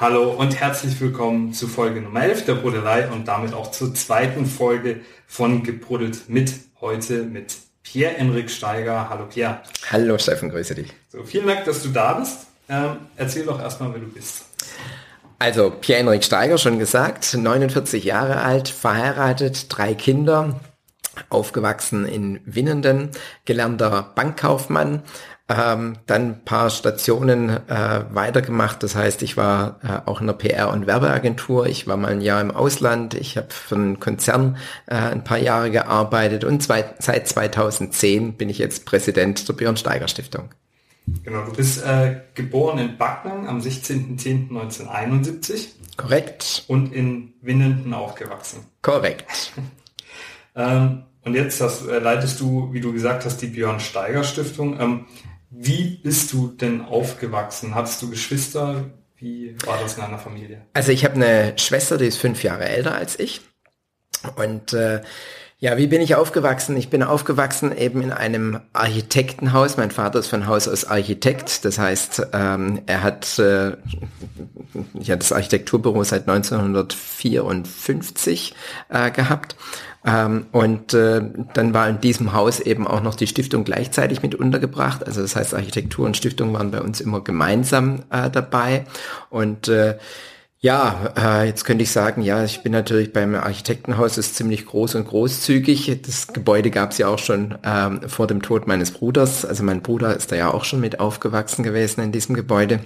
Hallo und herzlich willkommen zu Folge Nummer 11 der Brodelei und damit auch zur zweiten Folge von Gebruddelt mit heute mit Pierre-Enrik Steiger. Hallo Pierre. Hallo Steffen, grüße dich. So, vielen Dank, dass du da bist. Ähm, erzähl doch erstmal, wer du bist. Also Pierre-Enrik Steiger, schon gesagt, 49 Jahre alt, verheiratet, drei Kinder, aufgewachsen in Winnenden, gelernter Bankkaufmann, ähm, dann ein paar Stationen äh, weitergemacht. Das heißt, ich war äh, auch in der PR- und Werbeagentur. Ich war mal ein Jahr im Ausland. Ich habe für einen Konzern äh, ein paar Jahre gearbeitet und zwei, seit 2010 bin ich jetzt Präsident der Björn Steiger Stiftung. Genau, du bist äh, geboren in Backnang am 16.10.1971. Korrekt. Und in Winnenden aufgewachsen. Korrekt. ähm, und jetzt hast, äh, leitest du, wie du gesagt hast, die Björn Steiger Stiftung. Ähm, wie bist du denn aufgewachsen? Hattest du Geschwister? Wie war das in deiner Familie? Also ich habe eine Schwester, die ist fünf Jahre älter als ich. Und äh, ja, wie bin ich aufgewachsen? Ich bin aufgewachsen eben in einem Architektenhaus. Mein Vater ist von Haus aus Architekt. Das heißt, ähm, er hat äh, ja, das Architekturbüro seit 1954 äh, gehabt. Ähm, und äh, dann war in diesem Haus eben auch noch die Stiftung gleichzeitig mit untergebracht. Also das heißt, Architektur und Stiftung waren bei uns immer gemeinsam äh, dabei. Und äh, ja, äh, jetzt könnte ich sagen, ja, ich bin natürlich beim Architektenhaus, ist ziemlich groß und großzügig. Das Gebäude gab es ja auch schon ähm, vor dem Tod meines Bruders. Also mein Bruder ist da ja auch schon mit aufgewachsen gewesen in diesem Gebäude.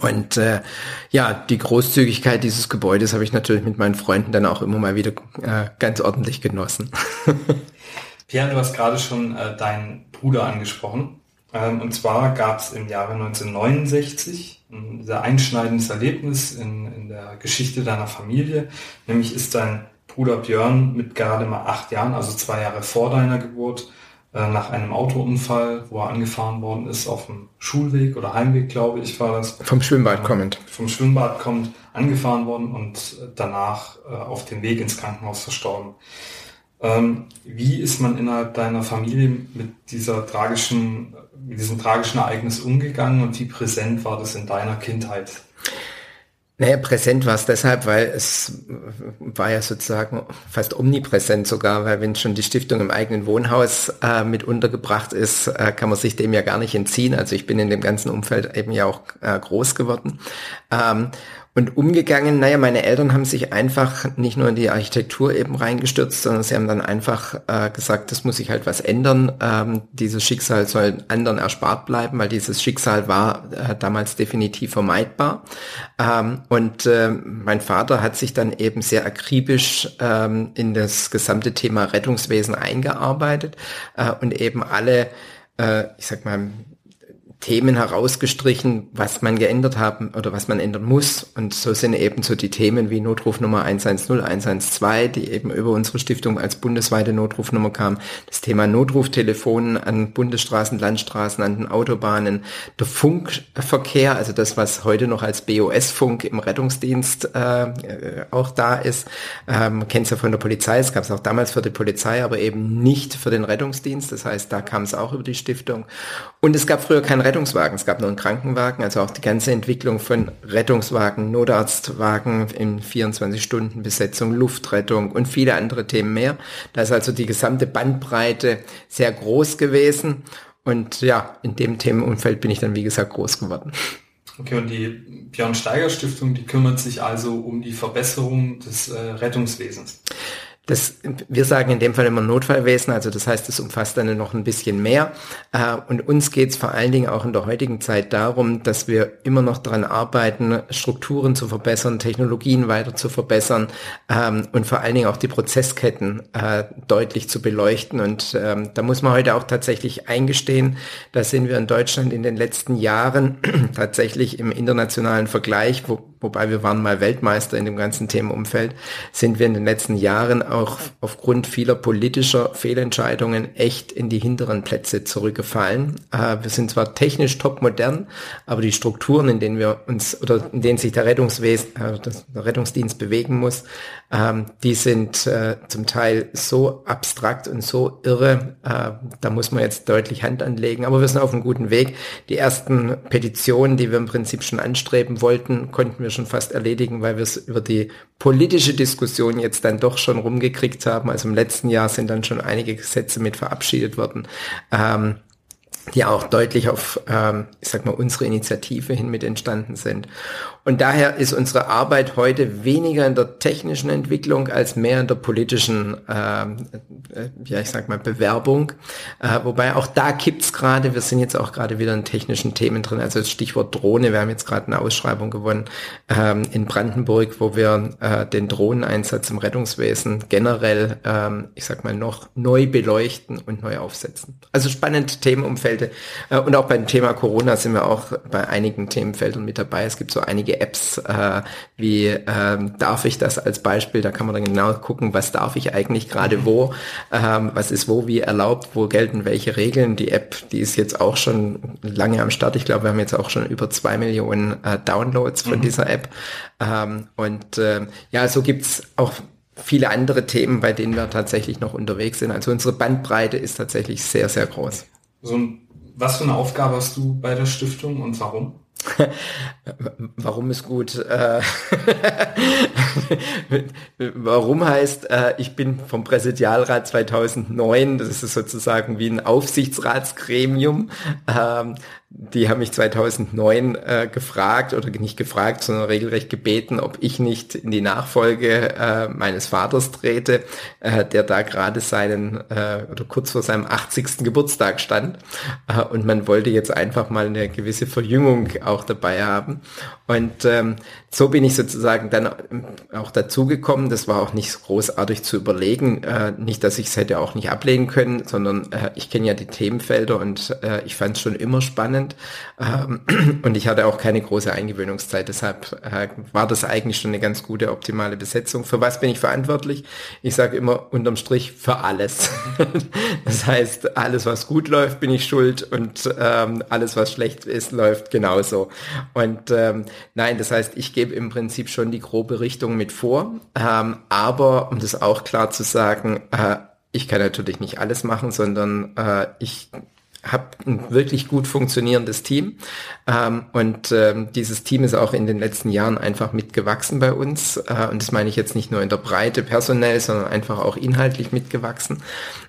Und äh, ja, die Großzügigkeit dieses Gebäudes habe ich natürlich mit meinen Freunden dann auch immer mal wieder äh, ganz ordentlich genossen. Pierre, du hast gerade schon äh, deinen Bruder angesprochen. Ähm, und zwar gab es im Jahre 1969 ein sehr einschneidendes Erlebnis in, in der Geschichte deiner Familie. Nämlich ist dein Bruder Björn mit gerade mal acht Jahren, also zwei Jahre vor deiner Geburt, nach einem Autounfall, wo er angefahren worden ist, auf dem Schulweg oder Heimweg, glaube ich, war das. Vom Schwimmbad kommend. Vom Schwimmbad kommend, angefahren worden und danach äh, auf dem Weg ins Krankenhaus verstorben. Ähm, wie ist man innerhalb deiner Familie mit dieser tragischen, mit diesem tragischen Ereignis umgegangen und wie präsent war das in deiner Kindheit? Naja, präsent war es deshalb, weil es war ja sozusagen fast omnipräsent sogar, weil wenn schon die Stiftung im eigenen Wohnhaus äh, mit untergebracht ist, äh, kann man sich dem ja gar nicht entziehen. Also ich bin in dem ganzen Umfeld eben ja auch äh, groß geworden. Ähm, und umgegangen, naja, meine Eltern haben sich einfach nicht nur in die Architektur eben reingestürzt, sondern sie haben dann einfach äh, gesagt, das muss sich halt was ändern. Ähm, dieses Schicksal soll anderen erspart bleiben, weil dieses Schicksal war äh, damals definitiv vermeidbar. Ähm, und äh, mein Vater hat sich dann eben sehr akribisch ähm, in das gesamte Thema Rettungswesen eingearbeitet äh, und eben alle, äh, ich sag mal, Themen herausgestrichen, was man geändert haben oder was man ändern muss. Und so sind eben so die Themen wie Notrufnummer 110, 112, die eben über unsere Stiftung als bundesweite Notrufnummer kam. Das Thema Notruftelefon an Bundesstraßen, Landstraßen, an den Autobahnen, der Funkverkehr, also das, was heute noch als BOS-Funk im Rettungsdienst äh, auch da ist. Ähm, Kennt es ja von der Polizei, es gab es auch damals für die Polizei, aber eben nicht für den Rettungsdienst. Das heißt, da kam es auch über die Stiftung. Und es gab früher kein Rettungswagen, es gab nur einen Krankenwagen, also auch die ganze Entwicklung von Rettungswagen, Notarztwagen in 24 Stunden Besetzung, Luftrettung und viele andere Themen mehr. Da ist also die gesamte Bandbreite sehr groß gewesen und ja, in dem Themenumfeld bin ich dann wie gesagt groß geworden. Okay, und die Björn Steiger Stiftung, die kümmert sich also um die Verbesserung des äh, Rettungswesens. Das, wir sagen in dem Fall immer Notfallwesen, also das heißt, es umfasst dann noch ein bisschen mehr. Äh, und uns geht es vor allen Dingen auch in der heutigen Zeit darum, dass wir immer noch daran arbeiten, Strukturen zu verbessern, Technologien weiter zu verbessern ähm, und vor allen Dingen auch die Prozessketten äh, deutlich zu beleuchten. Und ähm, da muss man heute auch tatsächlich eingestehen, da sind wir in Deutschland in den letzten Jahren tatsächlich im internationalen Vergleich, wo, wobei wir waren mal Weltmeister in dem ganzen Themenumfeld, sind wir in den letzten Jahren auch aufgrund vieler politischer Fehlentscheidungen echt in die hinteren Plätze zurückgefallen. Äh, wir sind zwar technisch top modern, aber die Strukturen, in denen wir uns oder in denen sich der Rettungswesen, äh, der Rettungsdienst bewegen muss, ähm, die sind äh, zum Teil so abstrakt und so irre, äh, da muss man jetzt deutlich Hand anlegen. Aber wir sind auf einem guten Weg. Die ersten Petitionen, die wir im Prinzip schon anstreben wollten, konnten wir schon fast erledigen, weil wir es über die politische Diskussion jetzt dann doch schon rumgekriegt haben. Also im letzten Jahr sind dann schon einige Gesetze mit verabschiedet worden. Ähm, die auch deutlich auf, ähm, ich sag mal, unsere Initiative hin mit entstanden sind. Und daher ist unsere Arbeit heute weniger in der technischen Entwicklung als mehr in der politischen, ähm, äh, ja, ich sag mal, Bewerbung. Äh, wobei auch da kippt's gerade. Wir sind jetzt auch gerade wieder in technischen Themen drin. Also das Stichwort Drohne. Wir haben jetzt gerade eine Ausschreibung gewonnen ähm, in Brandenburg, wo wir äh, den Drohneneinsatz im Rettungswesen generell, ähm, ich sag mal, noch neu beleuchten und neu aufsetzen. Also spannende Themenumfelder. Äh, und auch beim Thema Corona sind wir auch bei einigen Themenfeldern mit dabei. Es gibt so einige Apps, äh, wie ähm, darf ich das als Beispiel, da kann man dann genau gucken, was darf ich eigentlich gerade wo, ähm, was ist wo wie erlaubt, wo gelten welche Regeln. Die App, die ist jetzt auch schon lange am Start. Ich glaube, wir haben jetzt auch schon über zwei Millionen äh, Downloads von mhm. dieser App. Ähm, und äh, ja, so gibt's auch viele andere Themen, bei denen wir tatsächlich noch unterwegs sind. Also unsere Bandbreite ist tatsächlich sehr, sehr groß. So, was für eine Aufgabe hast du bei der Stiftung und warum? Warum ist gut? Äh, warum heißt, äh, ich bin vom Präsidialrat 2009, das ist sozusagen wie ein Aufsichtsratsgremium, ähm, die haben mich 2009 äh, gefragt oder nicht gefragt, sondern regelrecht gebeten, ob ich nicht in die Nachfolge äh, meines Vaters trete, äh, der da gerade seinen äh, oder kurz vor seinem 80. Geburtstag stand. Äh, und man wollte jetzt einfach mal eine gewisse Verjüngung auch dabei haben. Und ähm, so bin ich sozusagen dann auch dazugekommen. Das war auch nicht großartig zu überlegen. Äh, nicht, dass ich es hätte auch nicht ablehnen können, sondern äh, ich kenne ja die Themenfelder und äh, ich fand es schon immer spannend. Ähm, und ich hatte auch keine große Eingewöhnungszeit. Deshalb äh, war das eigentlich schon eine ganz gute, optimale Besetzung. Für was bin ich verantwortlich? Ich sage immer unterm Strich für alles. das heißt, alles, was gut läuft, bin ich schuld und ähm, alles, was schlecht ist, läuft genauso. Und ähm, nein, das heißt, ich gebe im Prinzip schon die grobe Richtung mit vor. Aber um das auch klar zu sagen, äh, ich kann natürlich nicht alles machen, sondern äh, ich habe ein wirklich gut funktionierendes Team ähm, und ähm, dieses Team ist auch in den letzten Jahren einfach mitgewachsen bei uns äh, und das meine ich jetzt nicht nur in der Breite personell, sondern einfach auch inhaltlich mitgewachsen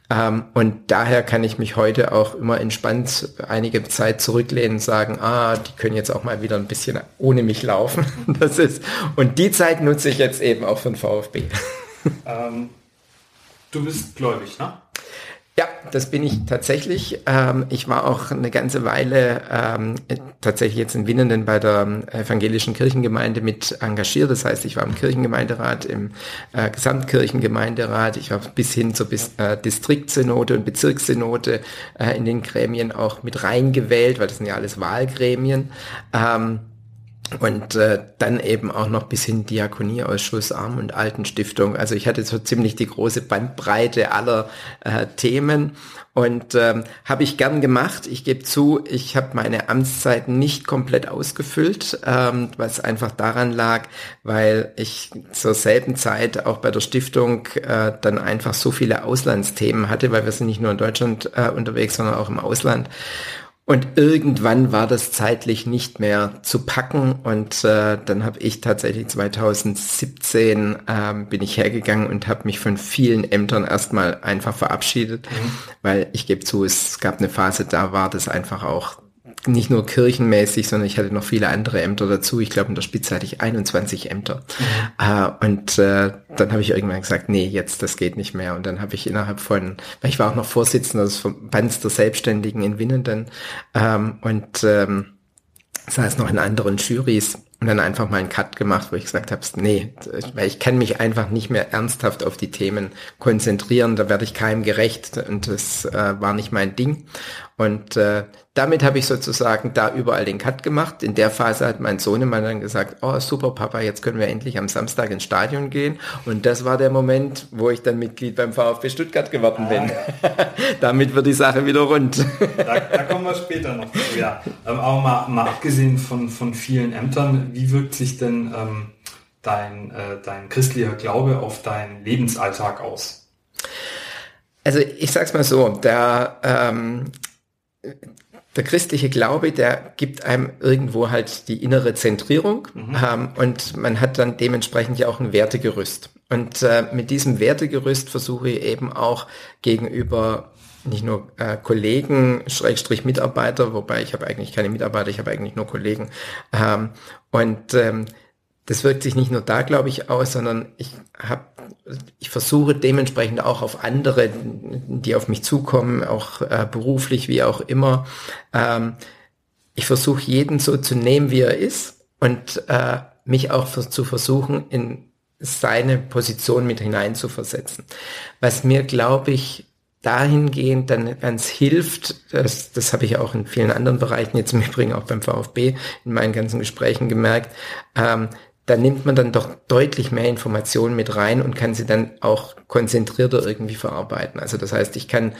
ähm, und daher kann ich mich heute auch immer entspannt einige Zeit zurücklehnen und sagen, ah, die können jetzt auch mal wieder ein bisschen ohne mich laufen. Das ist und die Zeit nutze ich jetzt eben auch für den VfB. Ähm, du bist gläubig, ne? Ja, das bin ich tatsächlich. Ähm, ich war auch eine ganze Weile ähm, tatsächlich jetzt in Winnenden bei der evangelischen Kirchengemeinde mit engagiert. Das heißt, ich war im Kirchengemeinderat, im äh, Gesamtkirchengemeinderat. Ich war bis hin zur bis, äh, Distriktsynode und Bezirkssynode äh, in den Gremien auch mit reingewählt, weil das sind ja alles Wahlgremien. Ähm, und äh, dann eben auch noch bis hin Diakonieausschuss, Arm- und Altenstiftung. Also ich hatte so ziemlich die große Bandbreite aller äh, Themen und ähm, habe ich gern gemacht. Ich gebe zu, ich habe meine Amtszeit nicht komplett ausgefüllt, ähm, was einfach daran lag, weil ich zur selben Zeit auch bei der Stiftung äh, dann einfach so viele Auslandsthemen hatte, weil wir sind nicht nur in Deutschland äh, unterwegs, sondern auch im Ausland. Und irgendwann war das zeitlich nicht mehr zu packen und äh, dann habe ich tatsächlich 2017 ähm, bin ich hergegangen und habe mich von vielen Ämtern erstmal einfach verabschiedet, mhm. weil ich gebe zu, es gab eine Phase, da war das einfach auch nicht nur kirchenmäßig, sondern ich hatte noch viele andere Ämter dazu. Ich glaube, in der Spitze hatte ich 21 Ämter. Mhm. Äh, und äh, dann habe ich irgendwann gesagt, nee, jetzt, das geht nicht mehr. Und dann habe ich innerhalb von, weil ich war auch noch Vorsitzender des Verbands der Selbstständigen in Winnenden ähm, und ähm, saß noch in anderen Jurys und dann einfach mal einen Cut gemacht, wo ich gesagt habe, nee, weil ich kann mich einfach nicht mehr ernsthaft auf die Themen konzentrieren, da werde ich keinem gerecht und das äh, war nicht mein Ding. Und äh, damit habe ich sozusagen da überall den Cut gemacht. In der Phase hat mein Sohnemann dann gesagt, oh super Papa, jetzt können wir endlich am Samstag ins Stadion gehen. Und das war der Moment, wo ich dann Mitglied beim VfB Stuttgart geworden ah, bin. Ja. damit wird die Sache wieder rund. da, da kommen wir später noch zu, ja. Ähm, aber mal, mal abgesehen von, von vielen Ämtern, wie wirkt sich denn ähm, dein, äh, dein christlicher Glaube auf deinen Lebensalltag aus? Also ich sag's mal so, der ähm, der christliche Glaube, der gibt einem irgendwo halt die innere Zentrierung mhm. ähm, und man hat dann dementsprechend ja auch ein Wertegerüst. Und äh, mit diesem Wertegerüst versuche ich eben auch gegenüber nicht nur äh, Kollegen, Schrägstrich Mitarbeiter, wobei ich habe eigentlich keine Mitarbeiter, ich habe eigentlich nur Kollegen. Ähm, und ähm, das wirkt sich nicht nur da, glaube ich, aus, sondern ich habe, ich versuche dementsprechend auch auf andere, die auf mich zukommen, auch äh, beruflich wie auch immer. Ähm, ich versuche jeden so zu nehmen, wie er ist und äh, mich auch für, zu versuchen, in seine Position mit hineinzuversetzen. Was mir, glaube ich, dahingehend dann ganz hilft, das, das habe ich auch in vielen anderen Bereichen jetzt im Übrigen auch beim VfB in meinen ganzen Gesprächen gemerkt, ähm, da nimmt man dann doch deutlich mehr Informationen mit rein und kann sie dann auch konzentrierter irgendwie verarbeiten. Also das heißt, ich kann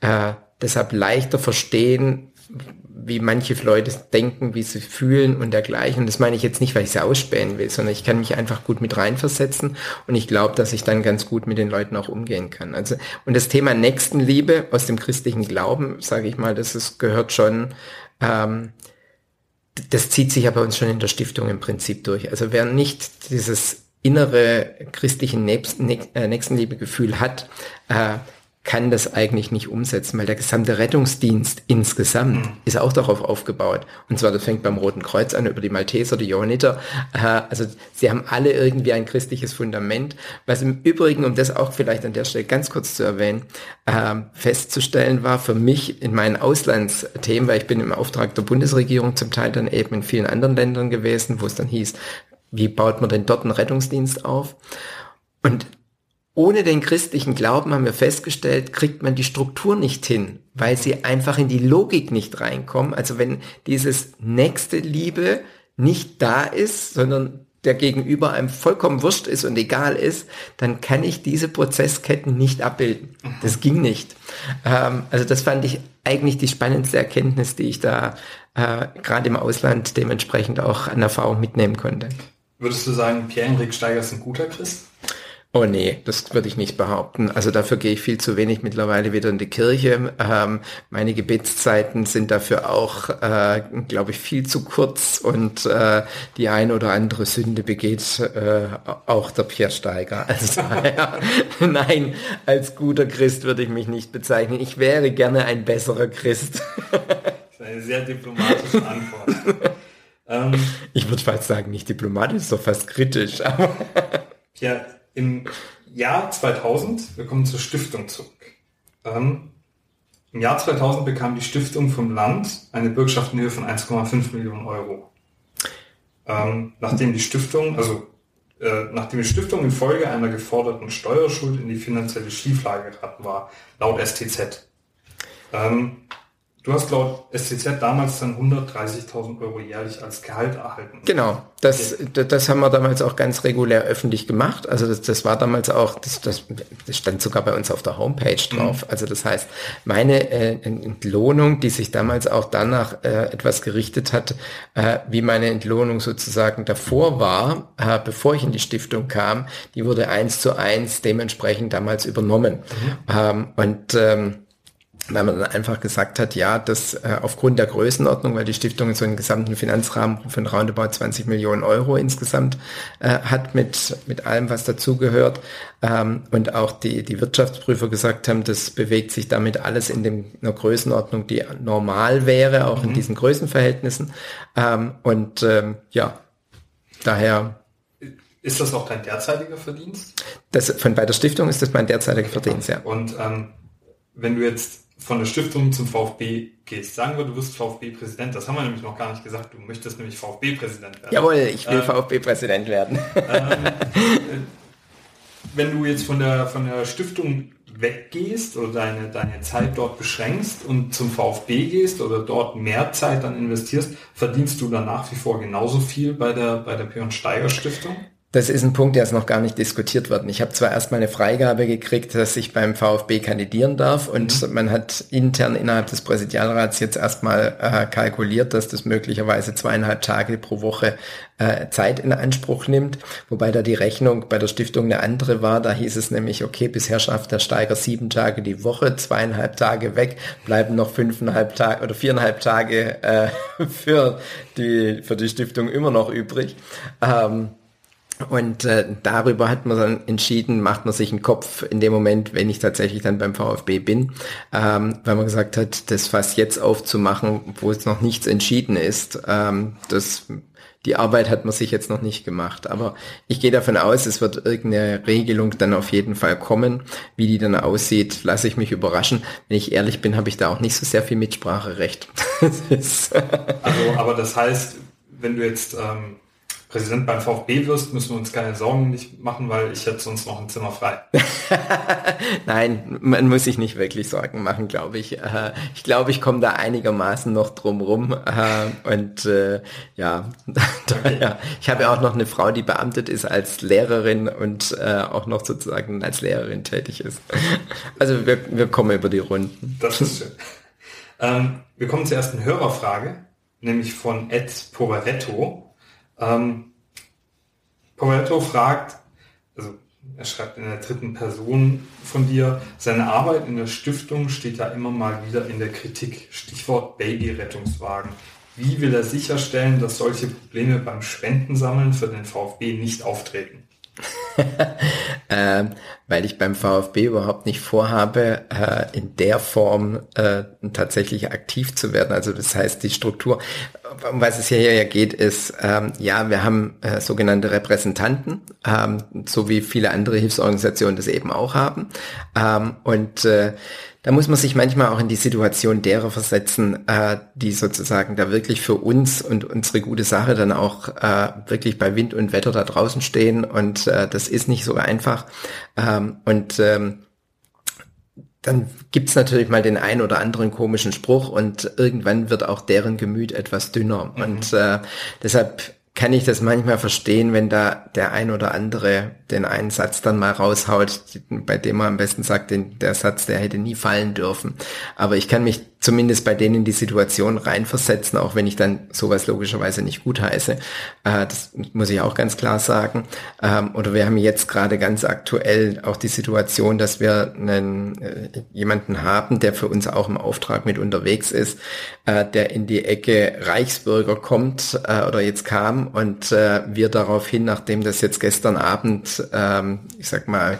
äh, deshalb leichter verstehen, wie manche Leute denken, wie sie fühlen und dergleichen. Und das meine ich jetzt nicht, weil ich sie ausspähen will, sondern ich kann mich einfach gut mit reinversetzen und ich glaube, dass ich dann ganz gut mit den Leuten auch umgehen kann. Also und das Thema Nächstenliebe aus dem christlichen Glauben, sage ich mal, das ist, gehört schon ähm, das zieht sich ja bei uns schon in der Stiftung im Prinzip durch. Also wer nicht dieses innere christliche äh, Nächstenliebegefühl hat, äh, kann das eigentlich nicht umsetzen, weil der gesamte Rettungsdienst insgesamt mhm. ist auch darauf aufgebaut. Und zwar, das fängt beim Roten Kreuz an, über die Malteser, die Johanniter. Also sie haben alle irgendwie ein christliches Fundament. Was im Übrigen, um das auch vielleicht an der Stelle ganz kurz zu erwähnen, äh, festzustellen war für mich in meinen Auslandsthemen, weil ich bin im Auftrag der Bundesregierung zum Teil dann eben in vielen anderen Ländern gewesen, wo es dann hieß, wie baut man denn dort einen Rettungsdienst auf? Und ohne den christlichen Glauben haben wir festgestellt, kriegt man die Struktur nicht hin, weil sie einfach in die Logik nicht reinkommen. Also wenn dieses nächste Liebe nicht da ist, sondern der Gegenüber einem vollkommen wurscht ist und egal ist, dann kann ich diese Prozessketten nicht abbilden. Das ging nicht. Ähm, also das fand ich eigentlich die spannendste Erkenntnis, die ich da äh, gerade im Ausland dementsprechend auch an Erfahrung mitnehmen konnte. Würdest du sagen, Pierre-Henrik Steiger ist ein guter Christ? Oh nee, das würde ich nicht behaupten. Also dafür gehe ich viel zu wenig mittlerweile wieder in die Kirche. Ähm, meine Gebetszeiten sind dafür auch, äh, glaube ich, viel zu kurz und äh, die ein oder andere Sünde begeht äh, auch der Pierre Steiger. Also ja, nein, als guter Christ würde ich mich nicht bezeichnen. Ich wäre gerne ein besserer Christ. das ist eine sehr diplomatische Antwort. ähm, ich würde fast sagen, nicht diplomatisch, doch fast kritisch. Pierre, im Jahr 2000, wir kommen zur Stiftung zurück. Ähm, Im Jahr 2000 bekam die Stiftung vom Land eine Bürgschaft in Höhe von 1,5 Millionen Euro. Ähm, nachdem die Stiftung, also äh, nachdem die Stiftung infolge einer geforderten Steuerschuld in die finanzielle Schieflage geraten war, laut STZ. Ähm, Du hast laut SCZ damals dann 130.000 Euro jährlich als Gehalt erhalten. Genau, das, okay. das haben wir damals auch ganz regulär öffentlich gemacht. Also das, das war damals auch, das, das, das stand sogar bei uns auf der Homepage drauf. Mhm. Also das heißt, meine äh, Entlohnung, die sich damals auch danach äh, etwas gerichtet hat, äh, wie meine Entlohnung sozusagen davor war, äh, bevor ich in die Stiftung kam, die wurde eins zu eins dementsprechend damals übernommen. Mhm. Ähm, und ähm, weil man dann einfach gesagt hat, ja, dass äh, aufgrund der Größenordnung, weil die Stiftung so einen gesamten Finanzrahmen von roundabout 20 Millionen Euro insgesamt äh, hat mit, mit allem, was dazugehört, ähm, und auch die, die Wirtschaftsprüfer gesagt haben, das bewegt sich damit alles in dem, einer Größenordnung, die normal wäre, auch mhm. in diesen Größenverhältnissen. Ähm, und ähm, ja, daher ist das auch dein derzeitiger Verdienst? Das, von bei der Stiftung ist das mein derzeitiger Verdienst, ja. Und ähm, wenn du jetzt von der Stiftung zum VfB gehst. Sagen wir, du wirst VfB-Präsident. Das haben wir nämlich noch gar nicht gesagt. Du möchtest nämlich VfB-Präsident werden. Jawohl, ich will ähm, VfB-Präsident werden. Ähm, wenn du jetzt von der, von der Stiftung weggehst oder deine, deine Zeit dort beschränkst und zum VfB gehst oder dort mehr Zeit dann investierst, verdienst du dann nach wie vor genauso viel bei der, bei der Björn Steiger Stiftung? Das ist ein Punkt, der ist noch gar nicht diskutiert worden. Ich habe zwar erstmal eine Freigabe gekriegt, dass ich beim VfB kandidieren darf und mhm. man hat intern innerhalb des Präsidialrats jetzt erstmal äh, kalkuliert, dass das möglicherweise zweieinhalb Tage pro Woche äh, Zeit in Anspruch nimmt, wobei da die Rechnung bei der Stiftung eine andere war. Da hieß es nämlich, okay, bisher schafft der Steiger sieben Tage die Woche, zweieinhalb Tage weg, bleiben noch fünfeinhalb Tage oder viereinhalb Tage äh, für die für die Stiftung immer noch übrig. Ähm, und äh, darüber hat man dann entschieden, macht man sich einen Kopf in dem Moment, wenn ich tatsächlich dann beim VfB bin, ähm, weil man gesagt hat, das Fass jetzt aufzumachen, wo es noch nichts entschieden ist, ähm, das die Arbeit hat man sich jetzt noch nicht gemacht. Aber ich gehe davon aus, es wird irgendeine Regelung dann auf jeden Fall kommen. Wie die dann aussieht, lasse ich mich überraschen. Wenn ich ehrlich bin, habe ich da auch nicht so sehr viel Mitspracherecht. also, aber das heißt, wenn du jetzt ähm, Präsident beim VfB wirst, müssen wir uns keine Sorgen nicht machen, weil ich hätte sonst noch ein Zimmer frei. Nein, man muss sich nicht wirklich Sorgen machen, glaube ich. Äh, ich glaube, ich komme da einigermaßen noch drum rum. Äh, und äh, ja, okay. ich habe ja auch noch eine Frau, die beamtet ist als Lehrerin und auch noch sozusagen als Lehrerin tätig ist. Also wir, wir kommen über die Runden. Das ist schön. Ähm, wir kommen zur ersten Hörerfrage, nämlich von Ed Poveretto. Ähm, Povetto fragt, also er schreibt in der dritten Person von dir, seine Arbeit in der Stiftung steht ja immer mal wieder in der Kritik. Stichwort Babyrettungswagen. Wie will er sicherstellen, dass solche Probleme beim Spendensammeln für den VfB nicht auftreten? äh, weil ich beim VfB überhaupt nicht vorhabe, äh, in der Form äh, tatsächlich aktiv zu werden. Also das heißt, die Struktur, um was es hier ja geht, ist, ähm, ja, wir haben äh, sogenannte Repräsentanten, ähm, so wie viele andere Hilfsorganisationen das eben auch haben. Ähm, und äh, da muss man sich manchmal auch in die Situation derer versetzen, äh, die sozusagen da wirklich für uns und unsere gute Sache dann auch äh, wirklich bei Wind und Wetter da draußen stehen. Und äh, das ist nicht so einfach. Ähm, und ähm, dann gibt's natürlich mal den ein oder anderen komischen Spruch und irgendwann wird auch deren Gemüt etwas dünner. Mhm. Und äh, deshalb kann ich das manchmal verstehen, wenn da der ein oder andere den einen Satz dann mal raushaut, bei dem man am besten sagt, den, der Satz, der hätte nie fallen dürfen. Aber ich kann mich zumindest bei denen die Situation reinversetzen, auch wenn ich dann sowas logischerweise nicht gut heiße. Äh, das muss ich auch ganz klar sagen. Ähm, oder wir haben jetzt gerade ganz aktuell auch die Situation, dass wir einen, äh, jemanden haben, der für uns auch im Auftrag mit unterwegs ist, äh, der in die Ecke Reichsbürger kommt äh, oder jetzt kam und äh, wir daraufhin, nachdem das jetzt gestern Abend ähm, ich sag mal,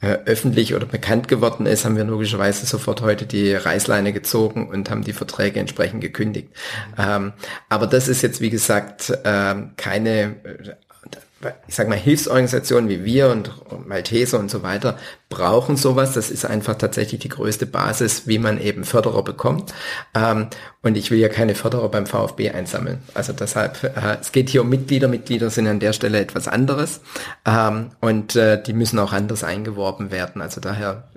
äh, öffentlich oder bekannt geworden ist, haben wir logischerweise sofort heute die Reißleine gezogen und haben die Verträge entsprechend gekündigt. Ähm, aber das ist jetzt, wie gesagt, ähm, keine ich sag mal, Hilfsorganisationen wie wir und Malteser und so weiter brauchen sowas. Das ist einfach tatsächlich die größte Basis, wie man eben Förderer bekommt. Ähm, und ich will ja keine Förderer beim VfB einsammeln. Also deshalb, äh, es geht hier um Mitglieder. Mitglieder sind an der Stelle etwas anderes. Ähm, und äh, die müssen auch anders eingeworben werden. Also daher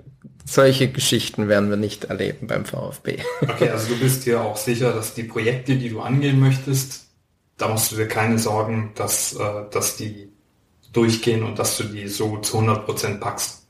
solche Geschichten werden wir nicht erleben beim VfB. Okay, also du bist dir auch sicher, dass die Projekte, die du angehen möchtest, da machst du dir keine Sorgen, dass, äh, dass die durchgehen und dass du die so zu 100 Prozent packst.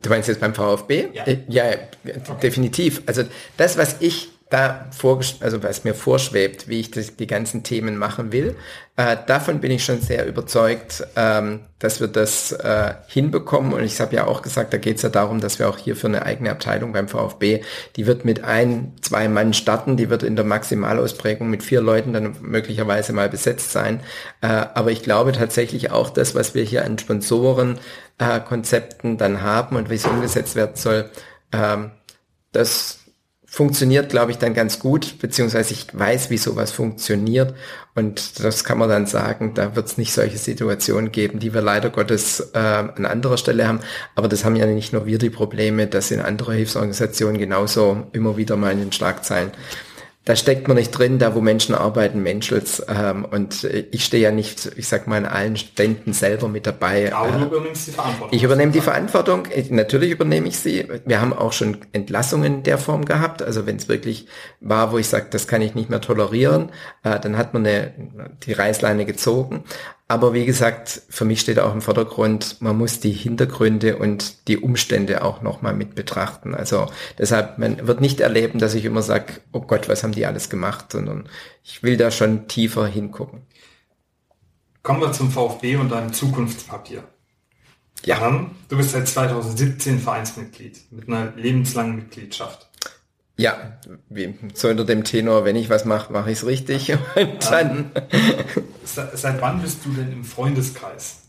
Du meinst jetzt beim VfB? Ja, äh, ja okay. definitiv. Also das, was ich da vor, also was mir vorschwebt, wie ich das, die ganzen Themen machen will, äh, davon bin ich schon sehr überzeugt, ähm, dass wir das äh, hinbekommen. Und ich habe ja auch gesagt, da geht es ja darum, dass wir auch hier für eine eigene Abteilung beim VfB, die wird mit ein, zwei Mann starten, die wird in der Maximalausprägung mit vier Leuten dann möglicherweise mal besetzt sein. Äh, aber ich glaube tatsächlich auch das, was wir hier an Sponsoren, äh, dann haben und wie es umgesetzt werden soll, ähm, das funktioniert, glaube ich, dann ganz gut, beziehungsweise ich weiß, wie sowas funktioniert. Und das kann man dann sagen, da wird es nicht solche Situationen geben, die wir leider Gottes äh, an anderer Stelle haben. Aber das haben ja nicht nur wir die Probleme, dass in andere Hilfsorganisationen genauso immer wieder mal in den Schlagzeilen da steckt man nicht drin, da wo Menschen arbeiten, menschelt's. Ähm, und ich stehe ja nicht, ich sag mal, in allen Ständen selber mit dabei. Aber du äh, übernimmst die Verantwortung. Ich übernehme die Verantwortung, natürlich übernehme ich sie. Wir haben auch schon Entlassungen der Form gehabt. Also wenn es wirklich war, wo ich sage, das kann ich nicht mehr tolerieren, äh, dann hat man eine, die Reißleine gezogen. Aber wie gesagt, für mich steht auch im Vordergrund, man muss die Hintergründe und die Umstände auch nochmal mit betrachten. Also deshalb, man wird nicht erleben, dass ich immer sage, oh Gott, was haben die alles gemacht, sondern ich will da schon tiefer hingucken. Kommen wir zum VfB und deinem Zukunftspapier. Ja. Du bist seit 2017 Vereinsmitglied mit einer lebenslangen Mitgliedschaft. Ja, wie, so unter dem Tenor, wenn ich was mache, mache ich es richtig. Und dann. Seit wann bist du denn im Freundeskreis?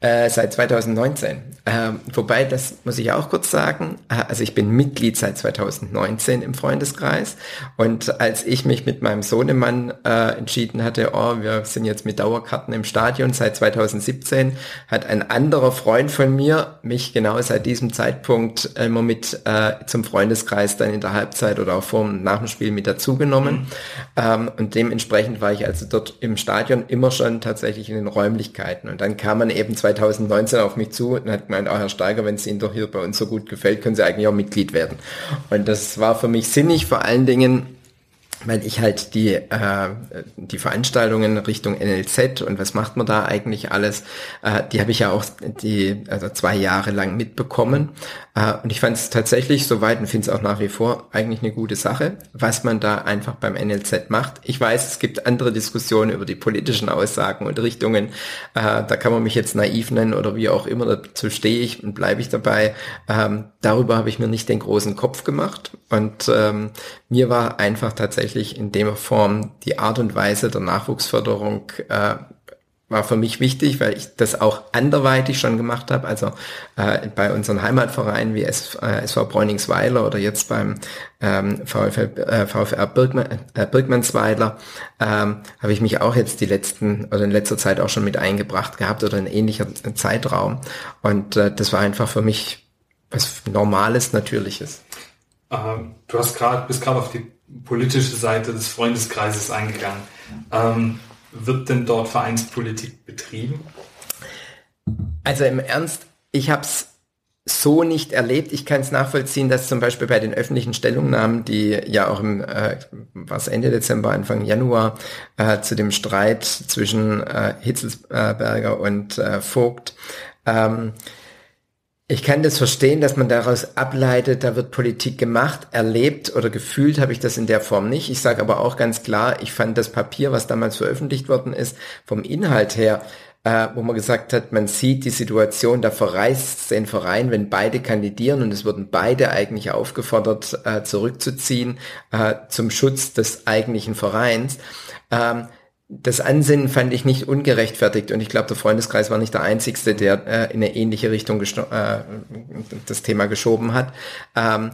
Äh, seit 2019. Äh, wobei, das muss ich auch kurz sagen, äh, also ich bin Mitglied seit 2019 im Freundeskreis und als ich mich mit meinem Sohnemann äh, entschieden hatte, oh, wir sind jetzt mit Dauerkarten im Stadion seit 2017, hat ein anderer Freund von mir mich genau seit diesem Zeitpunkt immer mit äh, zum Freundeskreis dann in der Halbzeit oder auch vor und nach dem Spiel mit dazugenommen. Mhm. Ähm, und dementsprechend war ich also dort im Stadion immer schon tatsächlich in den Räumlichkeiten. Und dann kam man eben 2019 auf mich zu und hat gemeint, oh, Herr Steiger, wenn es Ihnen doch hier bei uns so gut gefällt, können Sie eigentlich auch Mitglied werden. Und das war für mich sinnig, vor allen Dingen, weil ich halt die, äh, die Veranstaltungen Richtung NLZ und was macht man da eigentlich alles, äh, die habe ich ja auch die also zwei Jahre lang mitbekommen. Äh, und ich fand es tatsächlich soweit und finde es auch nach wie vor eigentlich eine gute Sache, was man da einfach beim NLZ macht. Ich weiß, es gibt andere Diskussionen über die politischen Aussagen und Richtungen. Äh, da kann man mich jetzt naiv nennen oder wie auch immer, dazu stehe ich und bleibe ich dabei. Ähm, darüber habe ich mir nicht den großen Kopf gemacht. Und ähm, mir war einfach tatsächlich in der Form die Art und Weise der Nachwuchsförderung äh, war für mich wichtig, weil ich das auch anderweitig schon gemacht habe. Also äh, bei unseren Heimatvereinen wie S, äh, SV Bräuningsweiler oder jetzt beim ähm, VfL, äh, VfR äh, Birkmannsweiler ähm, habe ich mich auch jetzt die letzten oder in letzter Zeit auch schon mit eingebracht gehabt oder in ähnlicher Zeitraum. Und äh, das war einfach für mich was Normales, Natürliches. Ähm, du hast gerade bist gerade auf die politische Seite des Freundeskreises eingegangen. Ähm, wird denn dort Vereinspolitik betrieben? Also im Ernst, ich habe es so nicht erlebt. Ich kann es nachvollziehen, dass zum Beispiel bei den öffentlichen Stellungnahmen, die ja auch im äh, was Ende Dezember, Anfang Januar äh, zu dem Streit zwischen äh, Hitzelsberger und äh, Vogt ähm, ich kann das verstehen, dass man daraus ableitet, da wird Politik gemacht, erlebt oder gefühlt habe ich das in der Form nicht. Ich sage aber auch ganz klar, ich fand das Papier, was damals veröffentlicht worden ist, vom Inhalt her, äh, wo man gesagt hat, man sieht die Situation, da verreist den Verein, wenn beide kandidieren und es wurden beide eigentlich aufgefordert, äh, zurückzuziehen äh, zum Schutz des eigentlichen Vereins. Ähm, das Ansinnen fand ich nicht ungerechtfertigt und ich glaube, der Freundeskreis war nicht der einzigste, der äh, in eine ähnliche Richtung äh, das Thema geschoben hat. Ähm,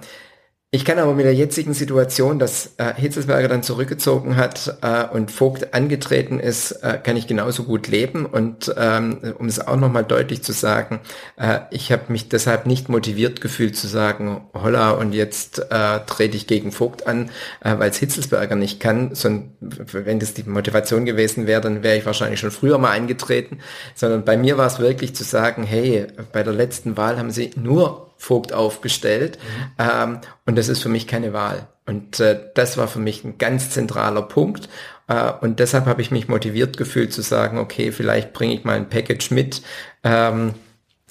ich kann aber mit der jetzigen Situation, dass äh, Hitzelsberger dann zurückgezogen hat äh, und Vogt angetreten ist, äh, kann ich genauso gut leben. Und ähm, um es auch nochmal deutlich zu sagen, äh, ich habe mich deshalb nicht motiviert gefühlt zu sagen, holla, und jetzt äh, trete ich gegen Vogt an, äh, weil es Hitzelsberger nicht kann. Sondern, wenn das die Motivation gewesen wäre, dann wäre ich wahrscheinlich schon früher mal eingetreten. Sondern bei mir war es wirklich zu sagen, hey, bei der letzten Wahl haben sie nur Vogt aufgestellt. Mhm. Ähm, und das ist für mich keine Wahl. Und äh, das war für mich ein ganz zentraler Punkt. Äh, und deshalb habe ich mich motiviert gefühlt zu sagen, okay, vielleicht bringe ich mal ein Package mit, ähm,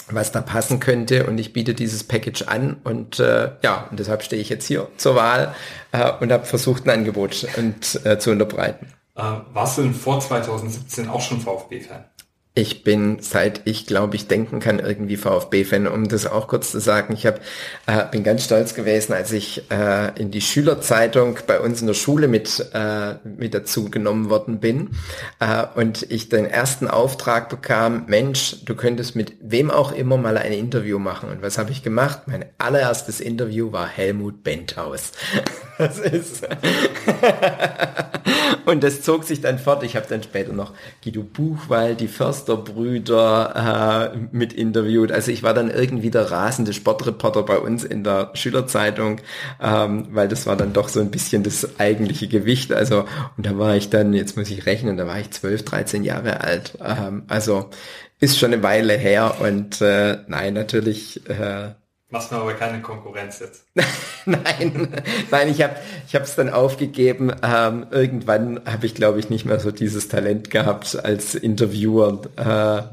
was da passen könnte. Und ich biete dieses Package an. Und äh, ja, und deshalb stehe ich jetzt hier zur Wahl äh, und habe versucht, ein Angebot und, äh, zu unterbreiten. Äh, warst du denn vor 2017 auch schon VfB-Fan? Ich bin seit ich glaube ich denken kann irgendwie VfB-Fan, um das auch kurz zu sagen. Ich hab, äh, bin ganz stolz gewesen, als ich äh, in die Schülerzeitung bei uns in der Schule mit äh, mit dazu genommen worden bin äh, und ich den ersten Auftrag bekam: Mensch, du könntest mit wem auch immer mal ein Interview machen. Und was habe ich gemacht? Mein allererstes Interview war Helmut Benthaus. Das ist und das zog sich dann fort. Ich habe dann später noch Guido Buchwald, die Försterbrüder äh, mit interviewt. Also ich war dann irgendwie der rasende Sportreporter bei uns in der Schülerzeitung, ähm, weil das war dann doch so ein bisschen das eigentliche Gewicht. Also und da war ich dann, jetzt muss ich rechnen, da war ich 12, 13 Jahre alt. Ähm, also ist schon eine Weile her und äh, nein, natürlich äh, Machst mir aber keine Konkurrenz jetzt. nein, nein, ich habe ich es dann aufgegeben. Ähm, irgendwann habe ich, glaube ich, nicht mehr so dieses Talent gehabt, als Interviewer äh,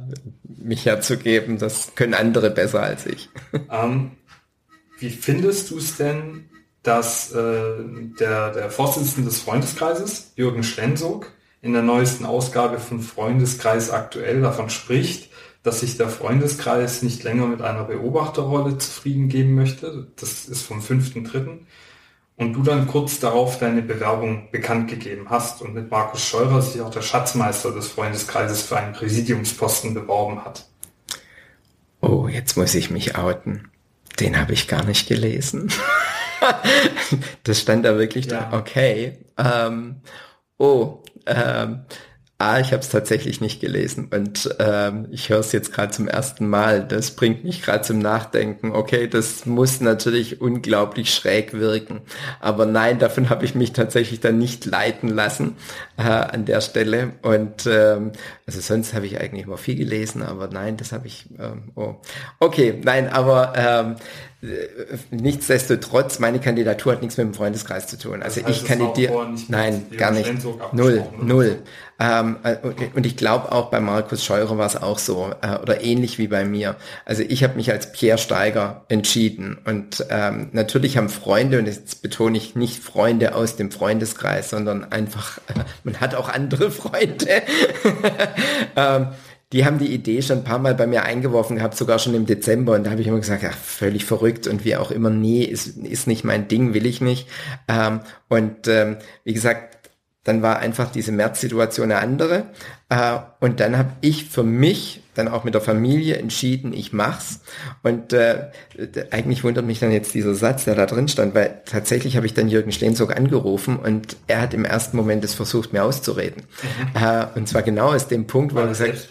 mich herzugeben. Das können andere besser als ich. Ähm, wie findest du es denn, dass äh, der, der Vorsitzende des Freundeskreises, Jürgen Schlensog, in der neuesten Ausgabe von Freundeskreis aktuell davon spricht, dass sich der Freundeskreis nicht länger mit einer Beobachterrolle zufrieden geben möchte. Das ist vom 5.3. Und du dann kurz darauf deine Bewerbung bekannt gegeben hast und mit Markus Scheurer sich auch der Schatzmeister des Freundeskreises für einen Präsidiumsposten beworben hat. Oh, jetzt muss ich mich outen. Den habe ich gar nicht gelesen. das stand da wirklich ja. da. Okay. Ähm, oh, ähm, Ah, ich habe es tatsächlich nicht gelesen und ähm, ich höre es jetzt gerade zum ersten Mal. Das bringt mich gerade zum Nachdenken. Okay, das muss natürlich unglaublich schräg wirken, aber nein, davon habe ich mich tatsächlich dann nicht leiten lassen äh, an der Stelle. Und ähm, also sonst habe ich eigentlich immer viel gelesen, aber nein, das habe ich. Ähm, oh, okay, nein, aber ähm, äh, nichtsdestotrotz, meine Kandidatur hat nichts mit dem Freundeskreis zu tun. Also das heißt, ich kandidiere, nein, gar nicht, null, null. Ähm, äh, und ich glaube auch bei Markus Scheurer war es auch so äh, oder ähnlich wie bei mir. Also ich habe mich als Pierre Steiger entschieden und ähm, natürlich haben Freunde und jetzt betone ich nicht Freunde aus dem Freundeskreis, sondern einfach äh, man hat auch andere Freunde. ähm, die haben die Idee schon ein paar Mal bei mir eingeworfen gehabt, sogar schon im Dezember. Und da habe ich immer gesagt, ja, völlig verrückt und wie auch immer, nee, ist, ist nicht mein Ding, will ich nicht. Ähm, und ähm, wie gesagt, dann war einfach diese März-Situation eine andere. Äh, und dann habe ich für mich dann auch mit der Familie entschieden, ich mach's. Und äh, eigentlich wundert mich dann jetzt dieser Satz, der da drin stand, weil tatsächlich habe ich dann Jürgen Stehenzog angerufen und er hat im ersten Moment es versucht, mir auszureden. Mhm. Äh, und zwar genau aus dem Punkt, wo er gesagt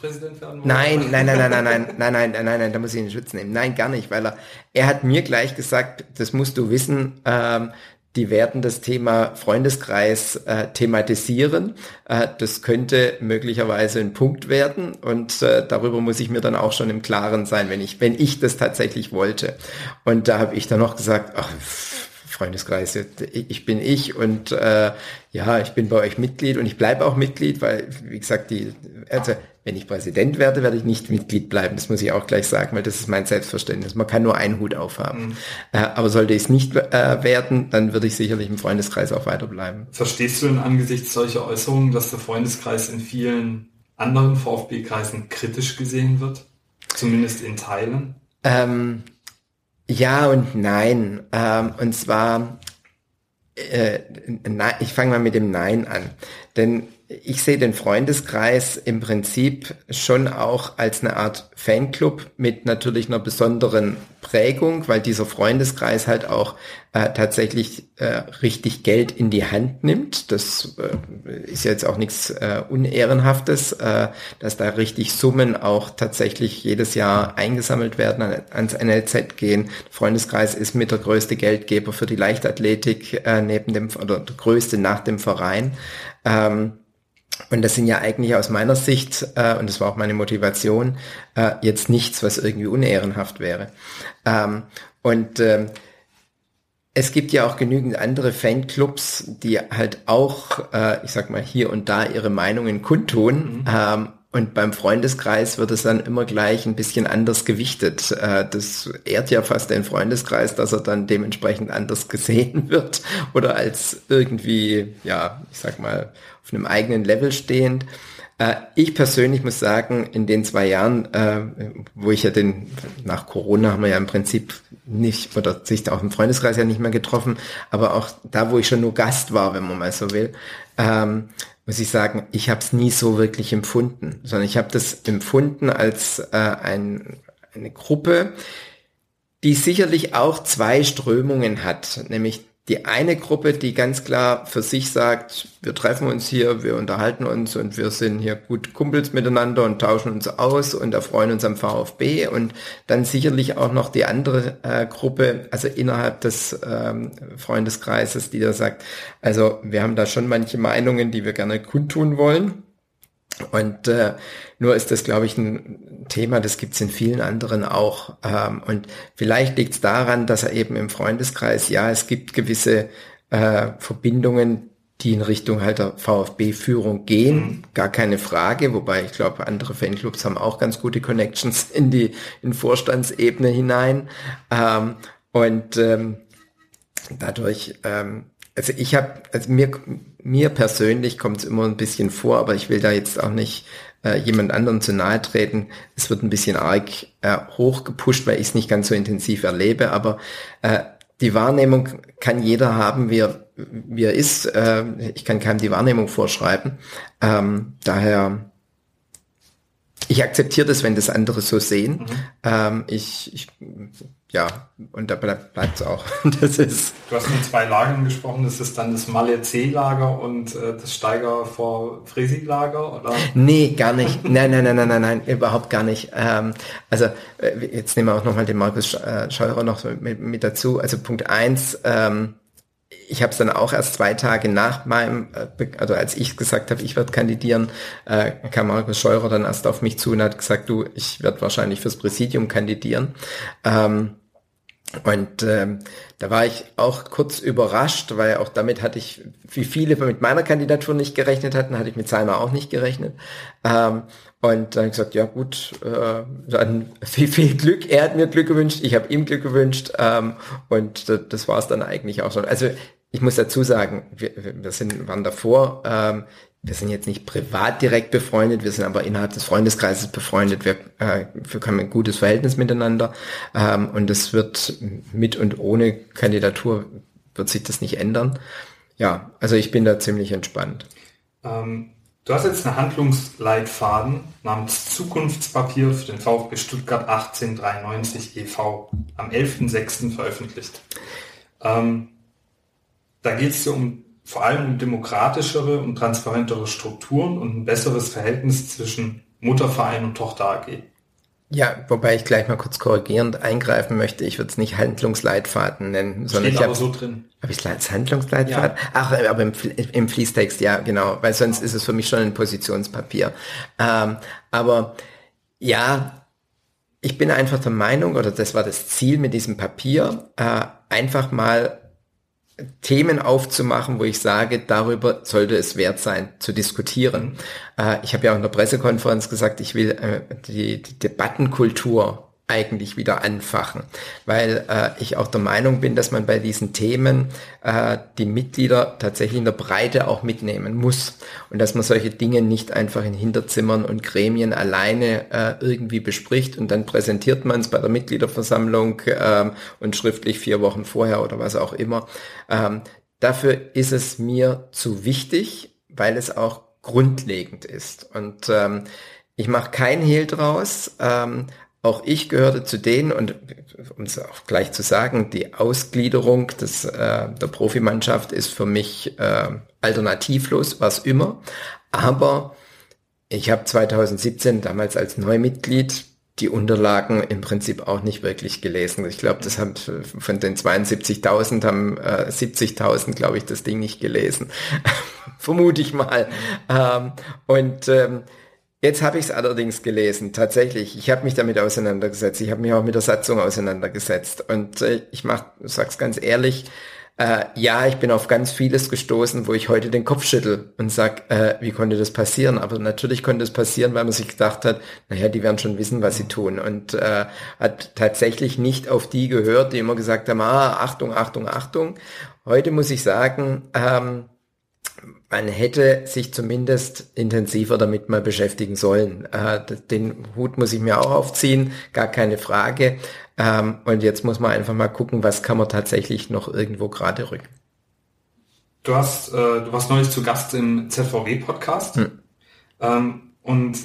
nein, nein, nein, nein, nein, nein, nein, nein, nein, nein, nein, da muss ich ihn schützen nehmen. Nein, gar nicht, weil er, er hat mir gleich gesagt, das musst du wissen, ähm, die werden das Thema Freundeskreis äh, thematisieren. Äh, das könnte möglicherweise ein Punkt werden und äh, darüber muss ich mir dann auch schon im Klaren sein, wenn ich, wenn ich das tatsächlich wollte. Und da habe ich dann noch gesagt, ach, Freundeskreis, ich bin ich und äh, ja, ich bin bei euch Mitglied und ich bleibe auch Mitglied, weil, wie gesagt, die, also wenn ich Präsident werde, werde ich nicht Mitglied bleiben. Das muss ich auch gleich sagen, weil das ist mein Selbstverständnis. Man kann nur einen Hut aufhaben. Mhm. Äh, aber sollte ich es nicht äh, werden, dann würde ich sicherlich im Freundeskreis auch weiterbleiben. Verstehst du denn angesichts solcher Äußerungen, dass der Freundeskreis in vielen anderen VfB-Kreisen kritisch gesehen wird? Zumindest in Teilen? Ähm, ja und nein. Ähm, und zwar, äh, na, ich fange mal mit dem Nein an. Denn ich sehe den Freundeskreis im Prinzip schon auch als eine Art Fanclub mit natürlich einer besonderen Prägung, weil dieser Freundeskreis halt auch äh, tatsächlich äh, richtig Geld in die Hand nimmt. Das äh, ist jetzt auch nichts äh, Unehrenhaftes, äh, dass da richtig Summen auch tatsächlich jedes Jahr eingesammelt werden, an, ans NLZ gehen. Der Freundeskreis ist mit der größte Geldgeber für die Leichtathletik äh, neben dem, oder der größte nach dem Verein. Ähm, und das sind ja eigentlich aus meiner Sicht, äh, und das war auch meine Motivation, äh, jetzt nichts, was irgendwie unehrenhaft wäre. Ähm, und ähm, es gibt ja auch genügend andere Fanclubs, die halt auch, äh, ich sag mal, hier und da ihre Meinungen kundtun. Mhm. Ähm, und beim Freundeskreis wird es dann immer gleich ein bisschen anders gewichtet. Äh, das ehrt ja fast den Freundeskreis, dass er dann dementsprechend anders gesehen wird oder als irgendwie, ja, ich sag mal, auf einem eigenen Level stehend. Äh, ich persönlich muss sagen, in den zwei Jahren, äh, wo ich ja den, nach Corona haben wir ja im Prinzip nicht, oder sich auch im Freundeskreis ja nicht mehr getroffen, aber auch da, wo ich schon nur Gast war, wenn man mal so will, ähm, muss ich sagen, ich habe es nie so wirklich empfunden, sondern ich habe das empfunden als äh, ein, eine Gruppe, die sicherlich auch zwei Strömungen hat, nämlich die eine Gruppe, die ganz klar für sich sagt, wir treffen uns hier, wir unterhalten uns und wir sind hier gut Kumpels miteinander und tauschen uns aus und erfreuen uns am VfB und dann sicherlich auch noch die andere äh, Gruppe, also innerhalb des ähm, Freundeskreises, die da sagt, also wir haben da schon manche Meinungen, die wir gerne kundtun wollen. Und äh, nur ist das, glaube ich, ein Thema, das gibt's in vielen anderen auch. Ähm, und vielleicht liegt's daran, dass er eben im Freundeskreis, ja, es gibt gewisse äh, Verbindungen, die in Richtung halt der VfB-Führung gehen, mhm. gar keine Frage, wobei ich glaube, andere Fanclubs haben auch ganz gute Connections in die in Vorstandsebene hinein. Ähm, und ähm, dadurch ähm, also ich habe, also mir, mir persönlich kommt es immer ein bisschen vor, aber ich will da jetzt auch nicht äh, jemand anderen zu nahe treten. Es wird ein bisschen arg äh, hochgepusht, weil ich es nicht ganz so intensiv erlebe, aber äh, die Wahrnehmung kann jeder haben, wie er, wie er ist. Äh, ich kann keinem die Wahrnehmung vorschreiben. Ähm, daher, ich akzeptiere das, wenn das andere so sehen. Mhm. Ähm, ich, ich ja, und da bleibt es auch. Das ist du hast von zwei Lagern gesprochen, das ist dann das Malle C-Lager und äh, das Steiger vor Fresi-Lager, oder? Nee, gar nicht. Nein, nein, nein, nein, nein, nein, überhaupt gar nicht. Ähm, also äh, jetzt nehmen wir auch nochmal den Markus äh, Scheurer noch mit, mit dazu. Also Punkt eins, ähm, ich habe es dann auch erst zwei Tage nach meinem, äh, also als ich gesagt habe, ich werde kandidieren, äh, kam Markus Scheurer dann erst auf mich zu und hat gesagt, du, ich werde wahrscheinlich fürs Präsidium kandidieren. Ähm, und ähm, da war ich auch kurz überrascht, weil auch damit hatte ich, wie viele mit meiner Kandidatur nicht gerechnet hatten, hatte ich mit seiner auch nicht gerechnet. Ähm, und dann gesagt, ja gut, äh, dann viel, viel Glück. Er hat mir Glück gewünscht, ich habe ihm Glück gewünscht. Ähm, und das war es dann eigentlich auch schon. Also ich muss dazu sagen, wir, wir sind, waren davor ähm, wir sind jetzt nicht privat direkt befreundet, wir sind aber innerhalb des Freundeskreises befreundet. Wir, äh, wir haben ein gutes Verhältnis miteinander ähm, und es wird mit und ohne Kandidatur wird sich das nicht ändern. Ja, also ich bin da ziemlich entspannt. Ähm, du hast jetzt einen Handlungsleitfaden namens Zukunftspapier für den VfB Stuttgart 1893 e.V. am 11.06. veröffentlicht. Ähm, da geht es um vor allem um demokratischere und transparentere Strukturen und ein besseres Verhältnis zwischen Mutterverein und Tochter AG. Ja, wobei ich gleich mal kurz korrigierend eingreifen möchte. Ich würde es nicht Handlungsleitfaden nennen, sondern Steht ich aber so drin. Habe ich es Handlungsleitfaden? Ja. Ach, aber im, im Fließtext, ja, genau, weil sonst ist es für mich schon ein Positionspapier. Ähm, aber ja, ich bin einfach der Meinung, oder das war das Ziel mit diesem Papier, äh, einfach mal Themen aufzumachen, wo ich sage, darüber sollte es wert sein, zu diskutieren. Äh, ich habe ja auch in der Pressekonferenz gesagt, ich will äh, die, die Debattenkultur eigentlich wieder anfachen, weil äh, ich auch der Meinung bin, dass man bei diesen Themen äh, die Mitglieder tatsächlich in der Breite auch mitnehmen muss. Und dass man solche Dinge nicht einfach in Hinterzimmern und Gremien alleine äh, irgendwie bespricht und dann präsentiert man es bei der Mitgliederversammlung äh, und schriftlich vier Wochen vorher oder was auch immer. Ähm, dafür ist es mir zu wichtig, weil es auch grundlegend ist. Und ähm, ich mache kein Hehl draus, ähm, auch ich gehörte zu denen und um es auch gleich zu sagen, die Ausgliederung des, äh, der Profimannschaft ist für mich äh, alternativlos, was immer. Aber ich habe 2017 damals als Neumitglied die Unterlagen im Prinzip auch nicht wirklich gelesen. Ich glaube, das haben von den 72.000 haben äh, 70.000, glaube ich, das Ding nicht gelesen. Vermute ich mal. Ähm, und ähm, Jetzt habe ich es allerdings gelesen, tatsächlich. Ich habe mich damit auseinandergesetzt. Ich habe mich auch mit der Satzung auseinandergesetzt. Und äh, ich mach, sag's ganz ehrlich, äh, ja, ich bin auf ganz vieles gestoßen, wo ich heute den Kopf schüttel und sag, äh, wie konnte das passieren? Aber natürlich konnte es passieren, weil man sich gedacht hat, naja, die werden schon wissen, was sie tun. Und äh, hat tatsächlich nicht auf die gehört, die immer gesagt haben, ah, Achtung, Achtung, Achtung. Heute muss ich sagen, ähm, man hätte sich zumindest intensiver damit mal beschäftigen sollen. Äh, den Hut muss ich mir auch aufziehen, gar keine Frage. Ähm, und jetzt muss man einfach mal gucken, was kann man tatsächlich noch irgendwo gerade rücken. Du hast, äh, du warst neulich zu Gast im ZVW-Podcast hm. ähm, und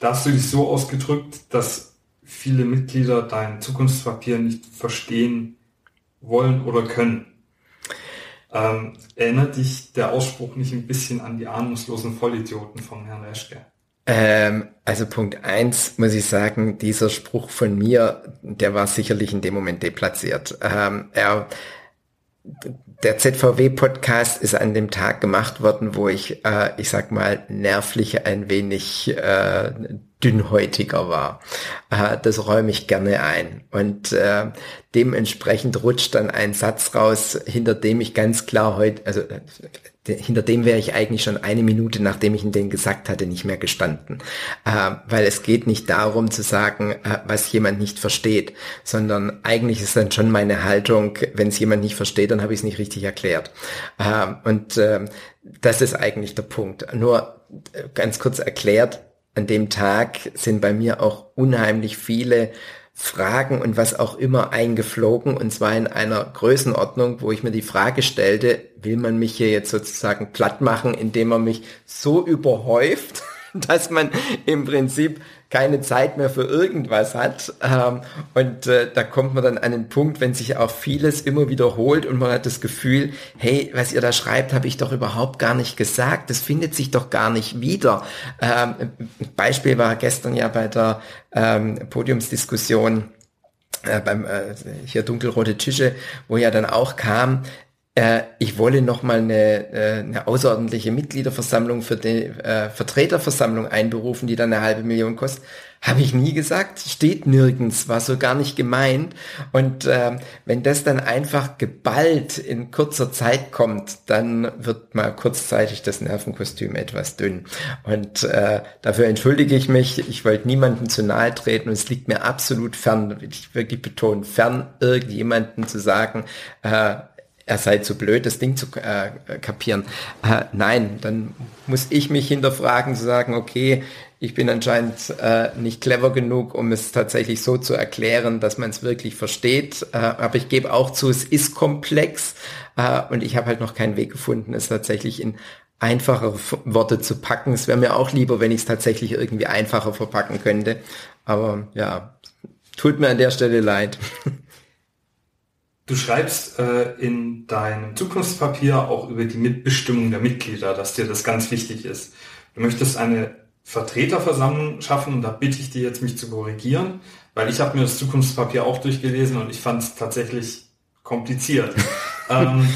da hast du dich so ausgedrückt, dass viele Mitglieder dein Zukunftspapier nicht verstehen wollen oder können. Ähm, erinnert dich der Ausspruch nicht ein bisschen an die ahnungslosen Vollidioten von Herrn Reschke? Ähm, also Punkt eins muss ich sagen, dieser Spruch von mir, der war sicherlich in dem Moment deplatziert. Ähm, er, der ZVW-Podcast ist an dem Tag gemacht worden, wo ich, äh, ich sag mal, nervlich ein wenig äh, dünnhäutiger war. Äh, das räume ich gerne ein. Und äh, dementsprechend rutscht dann ein Satz raus, hinter dem ich ganz klar heute, also äh, hinter dem wäre ich eigentlich schon eine Minute, nachdem ich ihn den gesagt hatte, nicht mehr gestanden. Äh, weil es geht nicht darum zu sagen, äh, was jemand nicht versteht, sondern eigentlich ist dann schon meine Haltung, wenn es jemand nicht versteht, dann habe ich es nicht richtig erklärt. Äh, und äh, das ist eigentlich der Punkt. Nur äh, ganz kurz erklärt, an dem Tag sind bei mir auch unheimlich viele Fragen und was auch immer eingeflogen und zwar in einer Größenordnung, wo ich mir die Frage stellte, will man mich hier jetzt sozusagen platt machen, indem man mich so überhäuft, dass man im Prinzip keine Zeit mehr für irgendwas hat. Ähm, und äh, da kommt man dann an den Punkt, wenn sich auch vieles immer wiederholt und man hat das Gefühl, hey, was ihr da schreibt, habe ich doch überhaupt gar nicht gesagt. Das findet sich doch gar nicht wieder. Ähm, Beispiel war gestern ja bei der ähm, Podiumsdiskussion äh, beim äh, hier dunkelrote Tische, wo ja dann auch kam, äh, ich wolle nochmal eine, äh, eine außerordentliche Mitgliederversammlung für die äh, Vertreterversammlung einberufen, die dann eine halbe Million kostet. Habe ich nie gesagt, steht nirgends, war so gar nicht gemeint. Und äh, wenn das dann einfach geballt in kurzer Zeit kommt, dann wird mal kurzzeitig das Nervenkostüm etwas dünn. Und äh, dafür entschuldige ich mich. Ich wollte niemandem zu nahe treten und es liegt mir absolut fern, ich wirklich betonen, fern irgendjemanden zu sagen, äh, er sei zu blöd, das Ding zu äh, kapieren. Äh, nein, dann muss ich mich hinterfragen, zu sagen, okay, ich bin anscheinend äh, nicht clever genug, um es tatsächlich so zu erklären, dass man es wirklich versteht. Äh, aber ich gebe auch zu, es ist komplex äh, und ich habe halt noch keinen Weg gefunden, es tatsächlich in einfachere Worte zu packen. Es wäre mir auch lieber, wenn ich es tatsächlich irgendwie einfacher verpacken könnte. Aber ja, tut mir an der Stelle leid. Du schreibst äh, in deinem Zukunftspapier auch über die Mitbestimmung der Mitglieder, dass dir das ganz wichtig ist. Du möchtest eine Vertreterversammlung schaffen und da bitte ich dir jetzt, mich zu korrigieren, weil ich habe mir das Zukunftspapier auch durchgelesen und ich fand es tatsächlich kompliziert. ähm,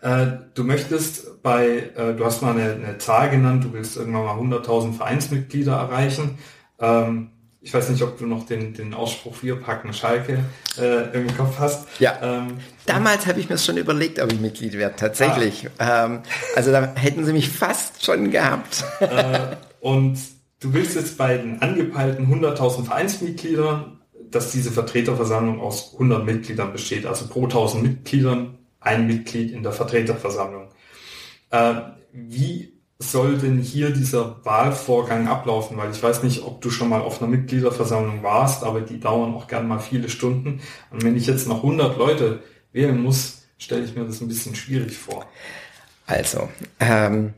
äh, du möchtest bei, äh, du hast mal eine, eine, Zahl genannt, du willst irgendwann mal 100.000 Vereinsmitglieder erreichen. Ähm, ich weiß nicht, ob du noch den, den Ausspruch Wir packen Schalke äh, im Kopf hast. Ja. Ähm, Damals habe ich mir schon überlegt, ob ich Mitglied werde, tatsächlich. Ah. Ähm, also da hätten sie mich fast schon gehabt. Äh, und du willst jetzt bei den angepeilten 100.000 Vereinsmitgliedern, dass diese Vertreterversammlung aus 100 Mitgliedern besteht, also pro 1000 Mitgliedern ein Mitglied in der Vertreterversammlung. Äh, wie soll denn hier dieser Wahlvorgang ablaufen? Weil ich weiß nicht, ob du schon mal auf einer Mitgliederversammlung warst, aber die dauern auch gern mal viele Stunden. Und wenn ich jetzt noch 100 Leute wählen muss, stelle ich mir das ein bisschen schwierig vor. Also, ähm,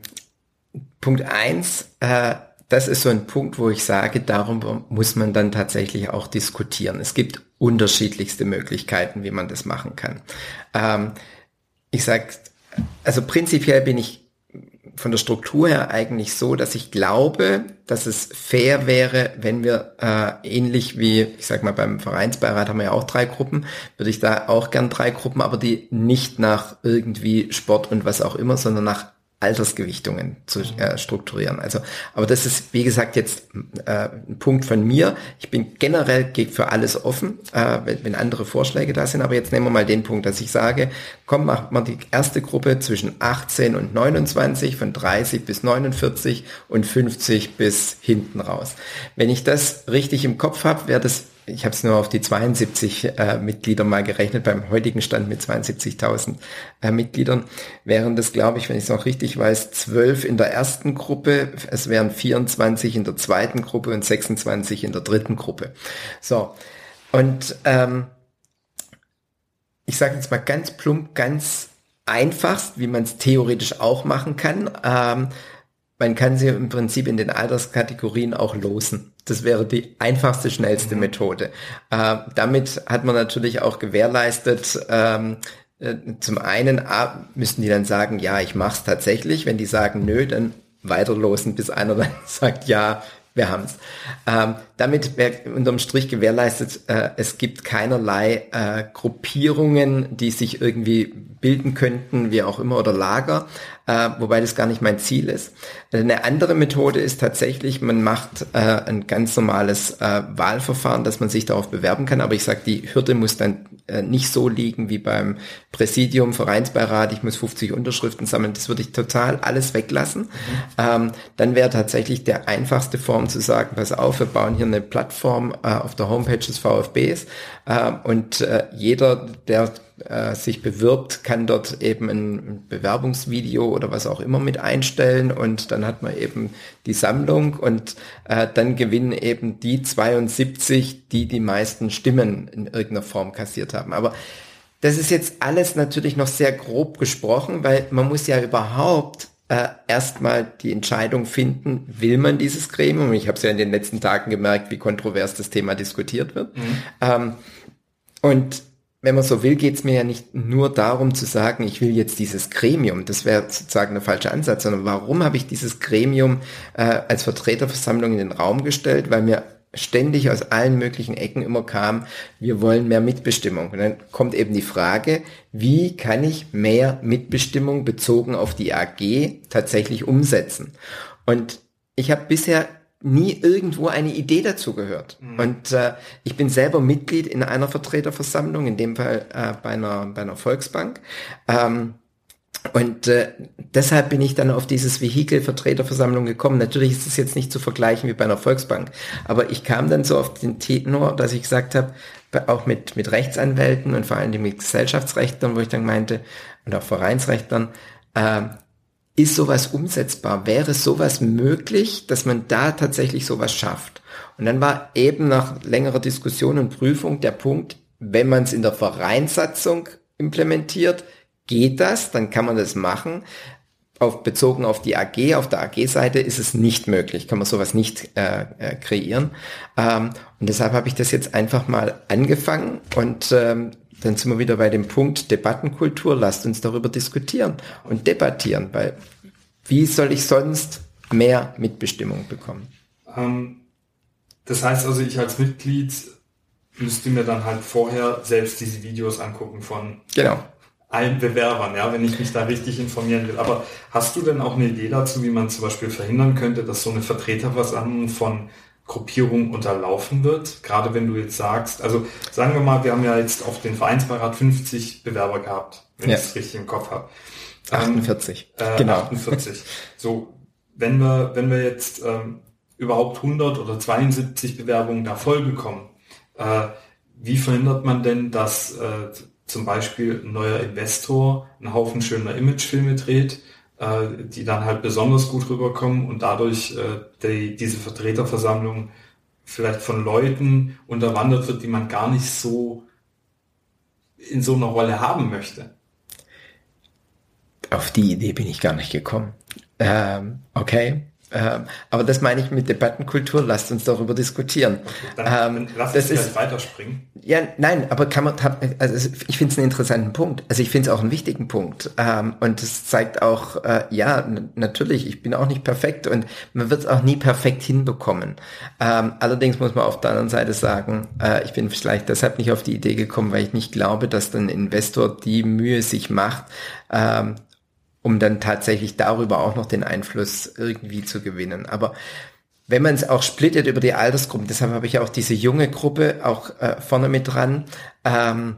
Punkt eins, äh, das ist so ein Punkt, wo ich sage, darum muss man dann tatsächlich auch diskutieren. Es gibt unterschiedlichste Möglichkeiten, wie man das machen kann. Ähm, ich sage, also prinzipiell bin ich von der Struktur her eigentlich so, dass ich glaube, dass es fair wäre, wenn wir äh, ähnlich wie, ich sag mal, beim Vereinsbeirat haben wir ja auch drei Gruppen, würde ich da auch gern drei Gruppen, aber die nicht nach irgendwie Sport und was auch immer, sondern nach Altersgewichtungen zu äh, strukturieren. Also, aber das ist, wie gesagt, jetzt äh, ein Punkt von mir. Ich bin generell für alles offen, äh, wenn, wenn andere Vorschläge da sind. Aber jetzt nehmen wir mal den Punkt, dass ich sage, komm, macht man die erste Gruppe zwischen 18 und 29, von 30 bis 49 und 50 bis hinten raus. Wenn ich das richtig im Kopf habe, wäre das ich habe es nur auf die 72 äh, Mitglieder mal gerechnet, beim heutigen Stand mit 72.000 äh, Mitgliedern, wären das, glaube ich, wenn ich es noch richtig weiß, 12 in der ersten Gruppe, es wären 24 in der zweiten Gruppe und 26 in der dritten Gruppe. So, und ähm, ich sage jetzt mal ganz plump, ganz einfachst, wie man es theoretisch auch machen kann. Ähm, man kann sie im Prinzip in den Alterskategorien auch losen. Das wäre die einfachste, schnellste mhm. Methode. Äh, damit hat man natürlich auch gewährleistet, ähm, äh, zum einen A, müssten die dann sagen, ja, ich mach's tatsächlich. Wenn die sagen, nö, dann weiterlosen, bis einer dann sagt, ja, wir haben's. Ähm, damit wäre unterm Strich gewährleistet, äh, es gibt keinerlei äh, Gruppierungen, die sich irgendwie bilden könnten, wie auch immer, oder Lager, äh, wobei das gar nicht mein Ziel ist. Eine andere Methode ist tatsächlich, man macht äh, ein ganz normales äh, Wahlverfahren, dass man sich darauf bewerben kann, aber ich sage, die Hürde muss dann äh, nicht so liegen wie beim Präsidium, Vereinsbeirat, ich muss 50 Unterschriften sammeln, das würde ich total alles weglassen. Mhm. Ähm, dann wäre tatsächlich der einfachste Form zu sagen, pass auf, wir bauen hier eine Plattform äh, auf der Homepage des VfBs äh, und äh, jeder, der äh, sich bewirbt, kann dort eben ein Bewerbungsvideo oder was auch immer mit einstellen und dann hat man eben die Sammlung und äh, dann gewinnen eben die 72, die die meisten Stimmen in irgendeiner Form kassiert haben. Aber das ist jetzt alles natürlich noch sehr grob gesprochen, weil man muss ja überhaupt äh, erstmal die Entscheidung finden, will man dieses Gremium? Ich habe es ja in den letzten Tagen gemerkt, wie kontrovers das Thema diskutiert wird. Mhm. Ähm, und wenn man so will, geht es mir ja nicht nur darum zu sagen, ich will jetzt dieses Gremium, das wäre sozusagen der falsche Ansatz, sondern warum habe ich dieses Gremium äh, als Vertreterversammlung in den Raum gestellt? Weil mir ständig aus allen möglichen Ecken immer kam, wir wollen mehr Mitbestimmung. Und dann kommt eben die Frage, wie kann ich mehr Mitbestimmung bezogen auf die AG tatsächlich umsetzen? Und ich habe bisher nie irgendwo eine Idee dazu gehört. Mhm. Und äh, ich bin selber Mitglied in einer Vertreterversammlung, in dem Fall äh, bei, einer, bei einer Volksbank. Ähm, und äh, deshalb bin ich dann auf dieses Vehikel Vertreterversammlung gekommen. Natürlich ist es jetzt nicht zu vergleichen wie bei einer Volksbank, aber ich kam dann so auf den Tenor, dass ich gesagt habe, auch mit, mit Rechtsanwälten und vor allem mit Gesellschaftsrechtlern, wo ich dann meinte, und auch Vereinsrechtlern, äh, ist sowas umsetzbar? Wäre sowas möglich, dass man da tatsächlich sowas schafft? Und dann war eben nach längerer Diskussion und Prüfung der Punkt, wenn man es in der Vereinssatzung implementiert, geht das, dann kann man das machen. Auf, bezogen auf die AG, auf der AG-Seite ist es nicht möglich, kann man sowas nicht äh, äh, kreieren. Ähm, und deshalb habe ich das jetzt einfach mal angefangen und ähm, dann sind wir wieder bei dem Punkt Debattenkultur. Lasst uns darüber diskutieren und debattieren, weil wie soll ich sonst mehr Mitbestimmung bekommen? Ähm, das heißt also, ich als Mitglied müsste mir dann halt vorher selbst diese Videos angucken von genau. allen Bewerbern, ja, wenn ich mich da richtig informieren will. Aber hast du denn auch eine Idee dazu, wie man zum Beispiel verhindern könnte, dass so eine Vertreterversammlung von Gruppierung unterlaufen wird? Gerade wenn du jetzt sagst, also sagen wir mal, wir haben ja jetzt auf den Vereinsbeirat 50 Bewerber gehabt, wenn ja. ich es richtig im Kopf habe. 48. Ähm, äh, genau. 48. So, wenn wir, wenn wir jetzt ähm, überhaupt 100 oder 72 Bewerbungen da voll bekommen, äh, wie verhindert man denn, dass äh, zum Beispiel ein neuer Investor einen Haufen schöner Imagefilme dreht, äh, die dann halt besonders gut rüberkommen und dadurch äh, die, diese Vertreterversammlung vielleicht von Leuten unterwandert wird, die man gar nicht so in so einer Rolle haben möchte. Auf die Idee bin ich gar nicht gekommen. Ähm, okay. Ähm, aber das meine ich mit Debattenkultur. Lasst uns darüber diskutieren. Dann, ähm, lass uns ist, weiterspringen. Ja, nein, aber kann man, also ich finde es einen interessanten Punkt. Also ich finde es auch einen wichtigen Punkt. Ähm, und es zeigt auch, äh, ja, natürlich, ich bin auch nicht perfekt und man wird es auch nie perfekt hinbekommen. Ähm, allerdings muss man auf der anderen Seite sagen, äh, ich bin vielleicht deshalb nicht auf die Idee gekommen, weil ich nicht glaube, dass ein Investor die Mühe sich macht, ähm, um dann tatsächlich darüber auch noch den Einfluss irgendwie zu gewinnen. Aber wenn man es auch splittet über die Altersgruppen, deshalb habe ich auch diese junge Gruppe auch äh, vorne mit dran. Ähm,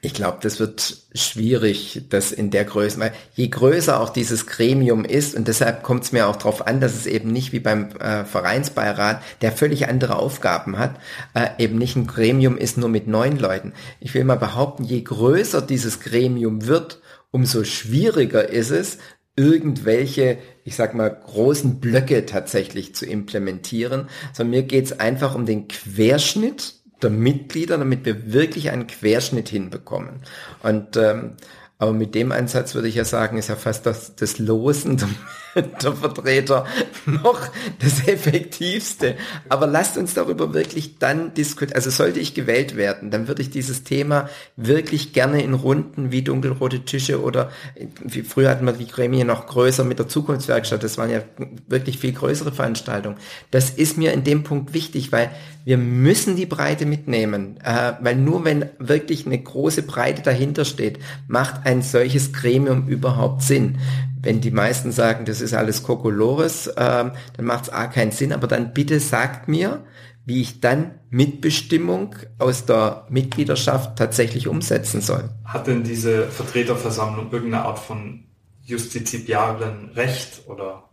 ich glaube, das wird schwierig, das in der Größe, weil je größer auch dieses Gremium ist, und deshalb kommt es mir auch darauf an, dass es eben nicht wie beim äh, Vereinsbeirat, der völlig andere Aufgaben hat, äh, eben nicht ein Gremium ist nur mit neun Leuten. Ich will mal behaupten, je größer dieses Gremium wird, umso schwieriger ist es, irgendwelche, ich sag mal, großen Blöcke tatsächlich zu implementieren, sondern mir geht es einfach um den Querschnitt der Mitglieder, damit wir wirklich einen Querschnitt hinbekommen. Und ähm, aber mit dem Ansatz würde ich ja sagen, ist ja fast das, das Losen der Vertreter noch das Effektivste. Aber lasst uns darüber wirklich dann diskutieren. Also sollte ich gewählt werden, dann würde ich dieses Thema wirklich gerne in Runden wie dunkelrote Tische oder wie früher hatten wir die Gremien noch größer mit der Zukunftswerkstatt. Das waren ja wirklich viel größere Veranstaltungen. Das ist mir in dem Punkt wichtig, weil wir müssen die Breite mitnehmen, äh, weil nur wenn wirklich eine große Breite dahinter steht, macht ein solches Gremium überhaupt Sinn. Wenn die meisten sagen, das ist alles Kokolores, äh, dann macht es A keinen Sinn, aber dann bitte sagt mir, wie ich dann Mitbestimmung aus der Mitgliedschaft tatsächlich umsetzen soll. Hat denn diese Vertreterversammlung irgendeine Art von justiziablen Recht oder?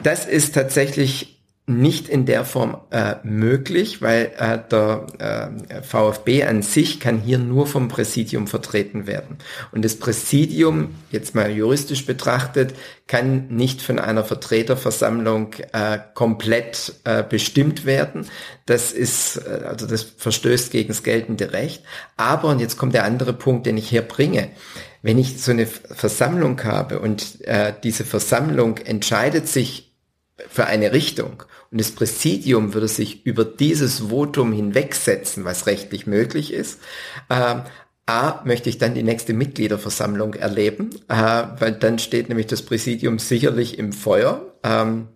Das ist tatsächlich nicht in der Form äh, möglich, weil äh, der äh, VfB an sich kann hier nur vom Präsidium vertreten werden. Und das Präsidium, jetzt mal juristisch betrachtet, kann nicht von einer Vertreterversammlung äh, komplett äh, bestimmt werden. Das ist, äh, also das verstößt gegen das geltende Recht. Aber, und jetzt kommt der andere Punkt, den ich hier bringe, wenn ich so eine Versammlung habe und äh, diese Versammlung entscheidet sich für eine Richtung und das Präsidium würde sich über dieses Votum hinwegsetzen, was rechtlich möglich ist. Ähm, A, möchte ich dann die nächste Mitgliederversammlung erleben, äh, weil dann steht nämlich das Präsidium sicherlich im Feuer. Ähm,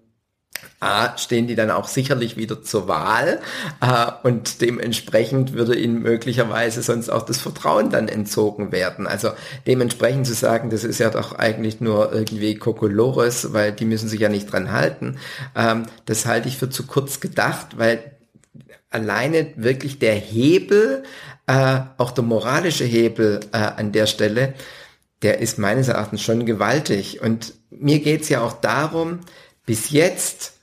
A, stehen die dann auch sicherlich wieder zur Wahl äh, und dementsprechend würde ihnen möglicherweise sonst auch das Vertrauen dann entzogen werden. Also dementsprechend zu sagen, das ist ja doch eigentlich nur irgendwie Kokolores, weil die müssen sich ja nicht dran halten, ähm, das halte ich für zu kurz gedacht, weil alleine wirklich der Hebel, äh, auch der moralische Hebel äh, an der Stelle, der ist meines Erachtens schon gewaltig. Und mir geht's ja auch darum, bis jetzt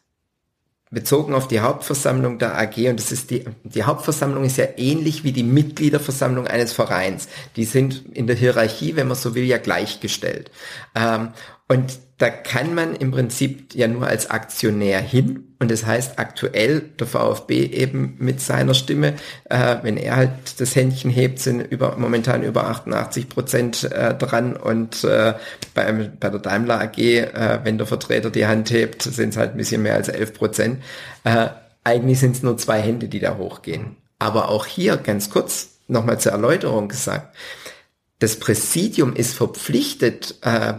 bezogen auf die Hauptversammlung der AG und das ist die, die Hauptversammlung ist ja ähnlich wie die Mitgliederversammlung eines Vereins. Die sind in der Hierarchie, wenn man so will, ja gleichgestellt. Ähm, und da kann man im Prinzip ja nur als Aktionär hin. Und das heißt aktuell der VfB eben mit seiner Stimme, äh, wenn er halt das Händchen hebt, sind über, momentan über 88 Prozent äh, dran. Und äh, bei, bei der Daimler AG, äh, wenn der Vertreter die Hand hebt, sind es halt ein bisschen mehr als 11 Prozent. Äh, eigentlich sind es nur zwei Hände, die da hochgehen. Aber auch hier ganz kurz nochmal zur Erläuterung gesagt das Präsidium ist verpflichtet, äh,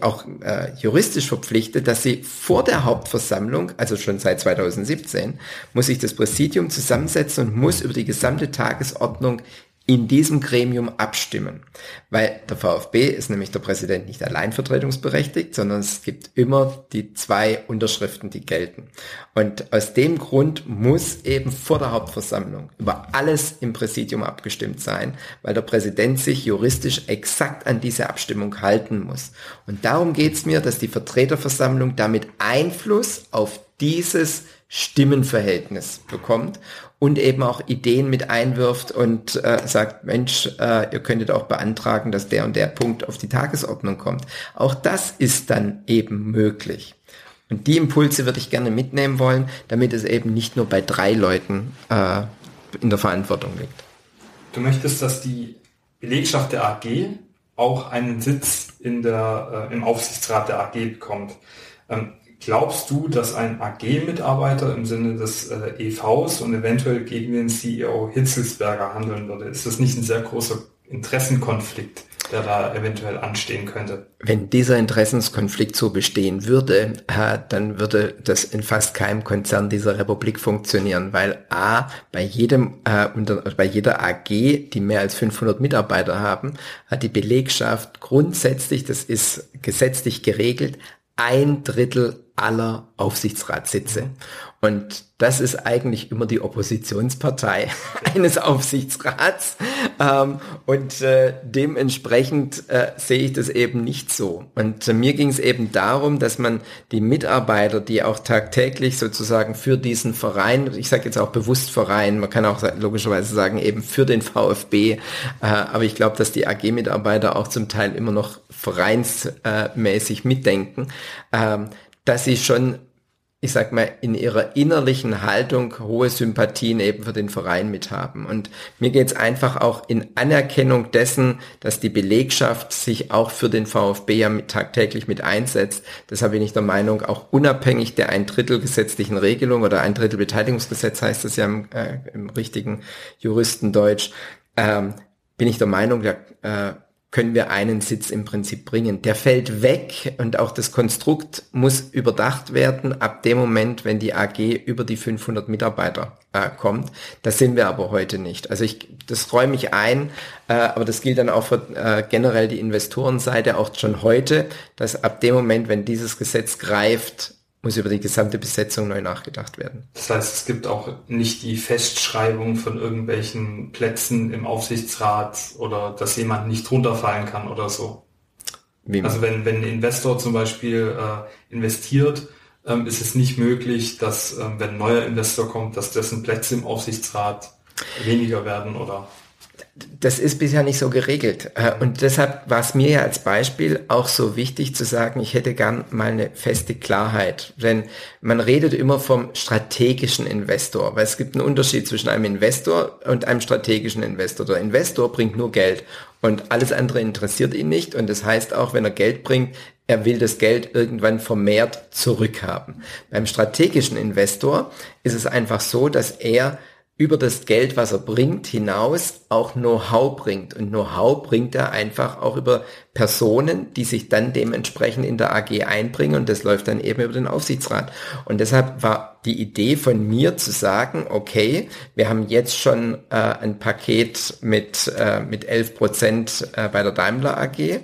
auch äh, juristisch verpflichtet, dass sie vor der Hauptversammlung, also schon seit 2017, muss sich das Präsidium zusammensetzen und muss über die gesamte Tagesordnung in diesem Gremium abstimmen. Weil der VfB ist nämlich der Präsident nicht allein vertretungsberechtigt, sondern es gibt immer die zwei Unterschriften, die gelten. Und aus dem Grund muss eben vor der Hauptversammlung über alles im Präsidium abgestimmt sein, weil der Präsident sich juristisch exakt an diese Abstimmung halten muss. Und darum geht es mir, dass die Vertreterversammlung damit Einfluss auf dieses Stimmenverhältnis bekommt und eben auch Ideen mit einwirft und äh, sagt, Mensch, äh, ihr könntet auch beantragen, dass der und der Punkt auf die Tagesordnung kommt. Auch das ist dann eben möglich. Und die Impulse würde ich gerne mitnehmen wollen, damit es eben nicht nur bei drei Leuten äh, in der Verantwortung liegt. Du möchtest, dass die Belegschaft der AG auch einen Sitz in der, äh, im Aufsichtsrat der AG bekommt. Ähm, Glaubst du, dass ein AG-Mitarbeiter im Sinne des äh, EVs und eventuell gegen den CEO Hitzelsberger handeln würde? Ist das nicht ein sehr großer Interessenkonflikt, der da eventuell anstehen könnte? Wenn dieser Interessenskonflikt so bestehen würde, äh, dann würde das in fast keinem Konzern dieser Republik funktionieren, weil A, bei jedem, äh, unter, bei jeder AG, die mehr als 500 Mitarbeiter haben, hat die Belegschaft grundsätzlich, das ist gesetzlich geregelt, ein Drittel aller Aufsichtsratssitze. Und das ist eigentlich immer die Oppositionspartei eines Aufsichtsrats. Ähm, und äh, dementsprechend äh, sehe ich das eben nicht so. Und äh, mir ging es eben darum, dass man die Mitarbeiter, die auch tagtäglich sozusagen für diesen Verein, ich sage jetzt auch bewusst Verein, man kann auch logischerweise sagen eben für den VfB, äh, aber ich glaube, dass die AG-Mitarbeiter auch zum Teil immer noch vereinsmäßig mitdenken, ähm, dass sie schon ich sag mal, in ihrer innerlichen Haltung hohe Sympathien eben für den Verein mit haben. Und mir geht es einfach auch in Anerkennung dessen, dass die Belegschaft sich auch für den VfB ja mit, tagtäglich mit einsetzt. Deshalb bin ich der Meinung, auch unabhängig der ein Drittel gesetzlichen Regelung oder ein Drittel Beteiligungsgesetz heißt es ja im, äh, im richtigen Juristendeutsch, ähm, bin ich der Meinung, der, äh, können wir einen Sitz im Prinzip bringen. Der fällt weg und auch das Konstrukt muss überdacht werden ab dem Moment, wenn die AG über die 500 Mitarbeiter äh, kommt. Das sind wir aber heute nicht. Also ich, das räume ich ein, äh, aber das gilt dann auch für äh, generell die Investorenseite auch schon heute, dass ab dem Moment, wenn dieses Gesetz greift, muss über die gesamte Besetzung neu nachgedacht werden. Das heißt, es gibt auch nicht die Festschreibung von irgendwelchen Plätzen im Aufsichtsrat oder dass jemand nicht runterfallen kann oder so. Wie also wenn, wenn ein Investor zum Beispiel äh, investiert, ähm, ist es nicht möglich, dass ähm, wenn ein neuer Investor kommt, dass dessen Plätze im Aufsichtsrat weniger werden oder das ist bisher nicht so geregelt. Äh, und deshalb war es mir ja als Beispiel auch so wichtig zu sagen, ich hätte gern mal eine feste Klarheit. Denn man redet immer vom strategischen Investor, weil es gibt einen Unterschied zwischen einem Investor und einem strategischen Investor. Der Investor bringt nur Geld und alles andere interessiert ihn nicht. Und das heißt auch, wenn er Geld bringt, er will das Geld irgendwann vermehrt zurückhaben. Beim strategischen Investor ist es einfach so, dass er über das Geld, was er bringt, hinaus auch Know-how bringt. Und Know-how bringt er einfach auch über Personen, die sich dann dementsprechend in der AG einbringen und das läuft dann eben über den Aufsichtsrat. Und deshalb war die Idee von mir zu sagen, okay, wir haben jetzt schon äh, ein Paket mit, äh, mit 11 Prozent äh, bei der Daimler AG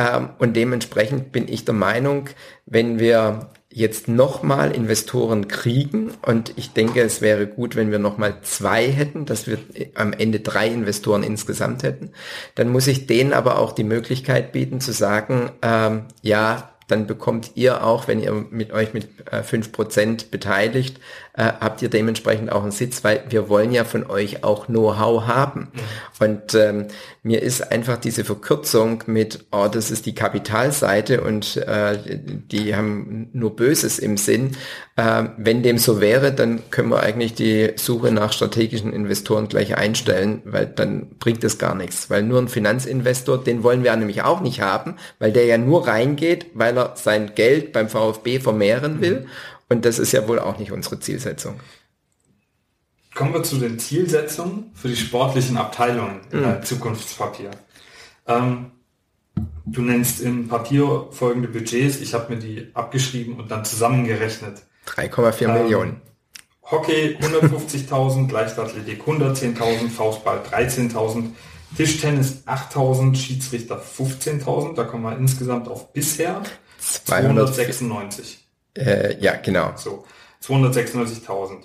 ähm, und dementsprechend bin ich der Meinung, wenn wir jetzt nochmal Investoren kriegen. Und ich denke, es wäre gut, wenn wir nochmal zwei hätten, dass wir am Ende drei Investoren insgesamt hätten, dann muss ich denen aber auch die Möglichkeit bieten zu sagen, ähm, ja, dann bekommt ihr auch, wenn ihr mit euch mit äh, fünf äh, Prozent beteiligt, äh, habt ihr dementsprechend auch einen Sitz, weil wir wollen ja von euch auch Know-how haben. Und ähm, mir ist einfach diese Verkürzung mit, oh, das ist die Kapitalseite und äh, die haben nur Böses im Sinn. Äh, wenn dem so wäre, dann können wir eigentlich die Suche nach strategischen Investoren gleich einstellen, weil dann bringt es gar nichts. Weil nur ein Finanzinvestor, den wollen wir nämlich auch nicht haben, weil der ja nur reingeht, weil er sein Geld beim VfB vermehren will. Mhm. Und das ist ja wohl auch nicht unsere Zielsetzung. Kommen wir zu den Zielsetzungen für die sportlichen Abteilungen im mhm. Zukunftspapier. Ähm, du nennst im Papier folgende Budgets. Ich habe mir die abgeschrieben und dann zusammengerechnet. 3,4 ähm, Millionen. Hockey 150.000, Leichtathletik 110.000, Faustball 13.000, Tischtennis 8.000, Schiedsrichter 15.000. Da kommen wir insgesamt auf bisher 296. Äh, ja, genau. So, 296.000.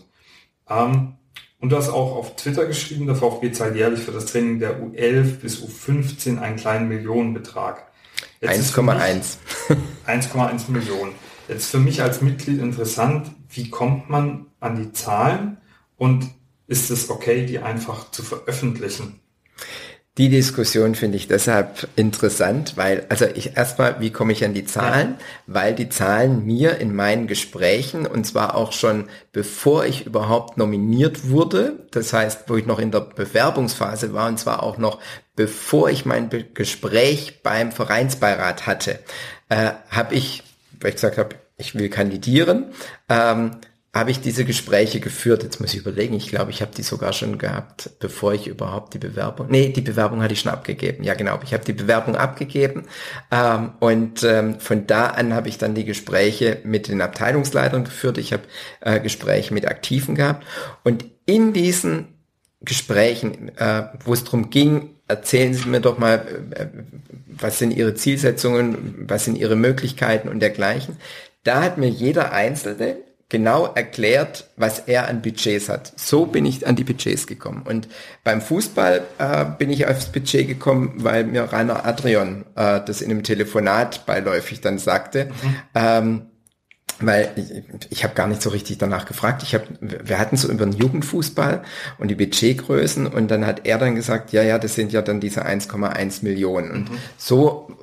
Ähm, und du hast auch auf Twitter geschrieben, der VfB zahlt jährlich für das Training der U11 bis U15 einen kleinen Millionenbetrag. 1,1. 1,1 Millionen. Jetzt für mich als Mitglied interessant, wie kommt man an die Zahlen und ist es okay, die einfach zu veröffentlichen? Die Diskussion finde ich deshalb interessant, weil, also ich erstmal, wie komme ich an die Zahlen? Ja. Weil die Zahlen mir in meinen Gesprächen, und zwar auch schon bevor ich überhaupt nominiert wurde, das heißt, wo ich noch in der Bewerbungsphase war, und zwar auch noch bevor ich mein Be Gespräch beim Vereinsbeirat hatte, äh, habe ich, weil ich gesagt habe, ich will kandidieren, ähm, habe ich diese Gespräche geführt. Jetzt muss ich überlegen, ich glaube, ich habe die sogar schon gehabt, bevor ich überhaupt die Bewerbung. Nee, die Bewerbung hatte ich schon abgegeben. Ja, genau. Ich habe die Bewerbung abgegeben. Ähm, und ähm, von da an habe ich dann die Gespräche mit den Abteilungsleitern geführt. Ich habe äh, Gespräche mit Aktiven gehabt. Und in diesen Gesprächen, äh, wo es darum ging, erzählen Sie mir doch mal, äh, was sind Ihre Zielsetzungen, was sind Ihre Möglichkeiten und dergleichen. Da hat mir jeder Einzelne genau erklärt, was er an Budgets hat. So bin ich an die Budgets gekommen. Und beim Fußball äh, bin ich aufs Budget gekommen, weil mir Rainer Adrian äh, das in einem Telefonat beiläufig dann sagte. Mhm. Ähm, weil ich, ich habe gar nicht so richtig danach gefragt. Ich habe, wir hatten so über den Jugendfußball und die Budgetgrößen und dann hat er dann gesagt, ja, ja, das sind ja dann diese 1,1 Millionen. Und mhm. so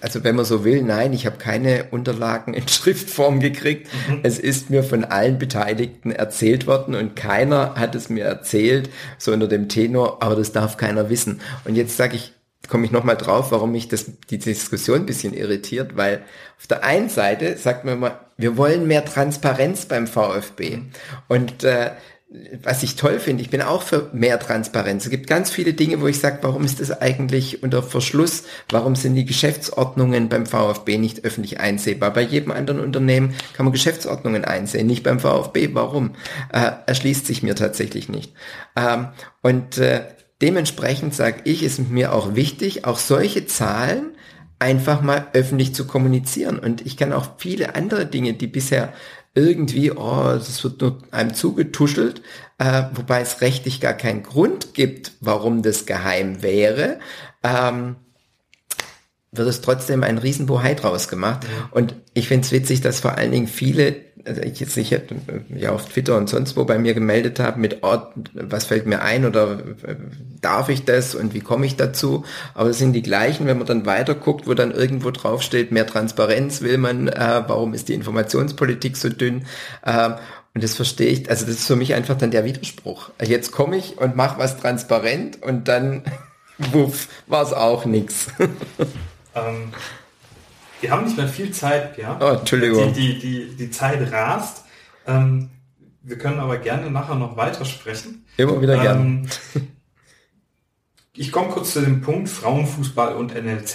also wenn man so will, nein, ich habe keine Unterlagen in Schriftform gekriegt. Mhm. Es ist mir von allen Beteiligten erzählt worden und keiner hat es mir erzählt, so unter dem Tenor, aber das darf keiner wissen. Und jetzt sage ich, komme ich nochmal drauf, warum mich das, die Diskussion ein bisschen irritiert, weil auf der einen Seite sagt man immer, wir wollen mehr Transparenz beim VfB. Und äh, was ich toll finde, ich bin auch für mehr Transparenz. Es gibt ganz viele Dinge, wo ich sage, warum ist das eigentlich unter Verschluss? Warum sind die Geschäftsordnungen beim VfB nicht öffentlich einsehbar? Bei jedem anderen Unternehmen kann man Geschäftsordnungen einsehen, nicht beim VfB. Warum? Äh, erschließt sich mir tatsächlich nicht. Ähm, und äh, dementsprechend sage ich, ist mir auch wichtig, auch solche Zahlen einfach mal öffentlich zu kommunizieren. Und ich kann auch viele andere Dinge, die bisher irgendwie, oh, das wird nur einem zugetuschelt, äh, wobei es rechtlich gar keinen Grund gibt, warum das geheim wäre, ähm, wird es trotzdem ein Riesenbohai draus gemacht. Und ich finde es witzig, dass vor allen Dingen viele also ich jetzt nicht ja auf Twitter und sonst wo bei mir gemeldet habe mit Ort, was fällt mir ein oder äh, darf ich das und wie komme ich dazu? Aber es sind die gleichen, wenn man dann weiter guckt, wo dann irgendwo drauf steht, mehr Transparenz will man, äh, warum ist die Informationspolitik so dünn? Äh, und das verstehe ich, also das ist für mich einfach dann der Widerspruch. Jetzt komme ich und mache was transparent und dann, wuff, war es auch nix. Ähm, wir haben nicht mehr viel Zeit, ja. Oh, Entschuldigung. Die, die, die, die Zeit rast. Ähm, wir können aber gerne nachher noch weiter sprechen. Immer wieder ähm, gern. Ich komme kurz zu dem Punkt Frauenfußball und NLZ.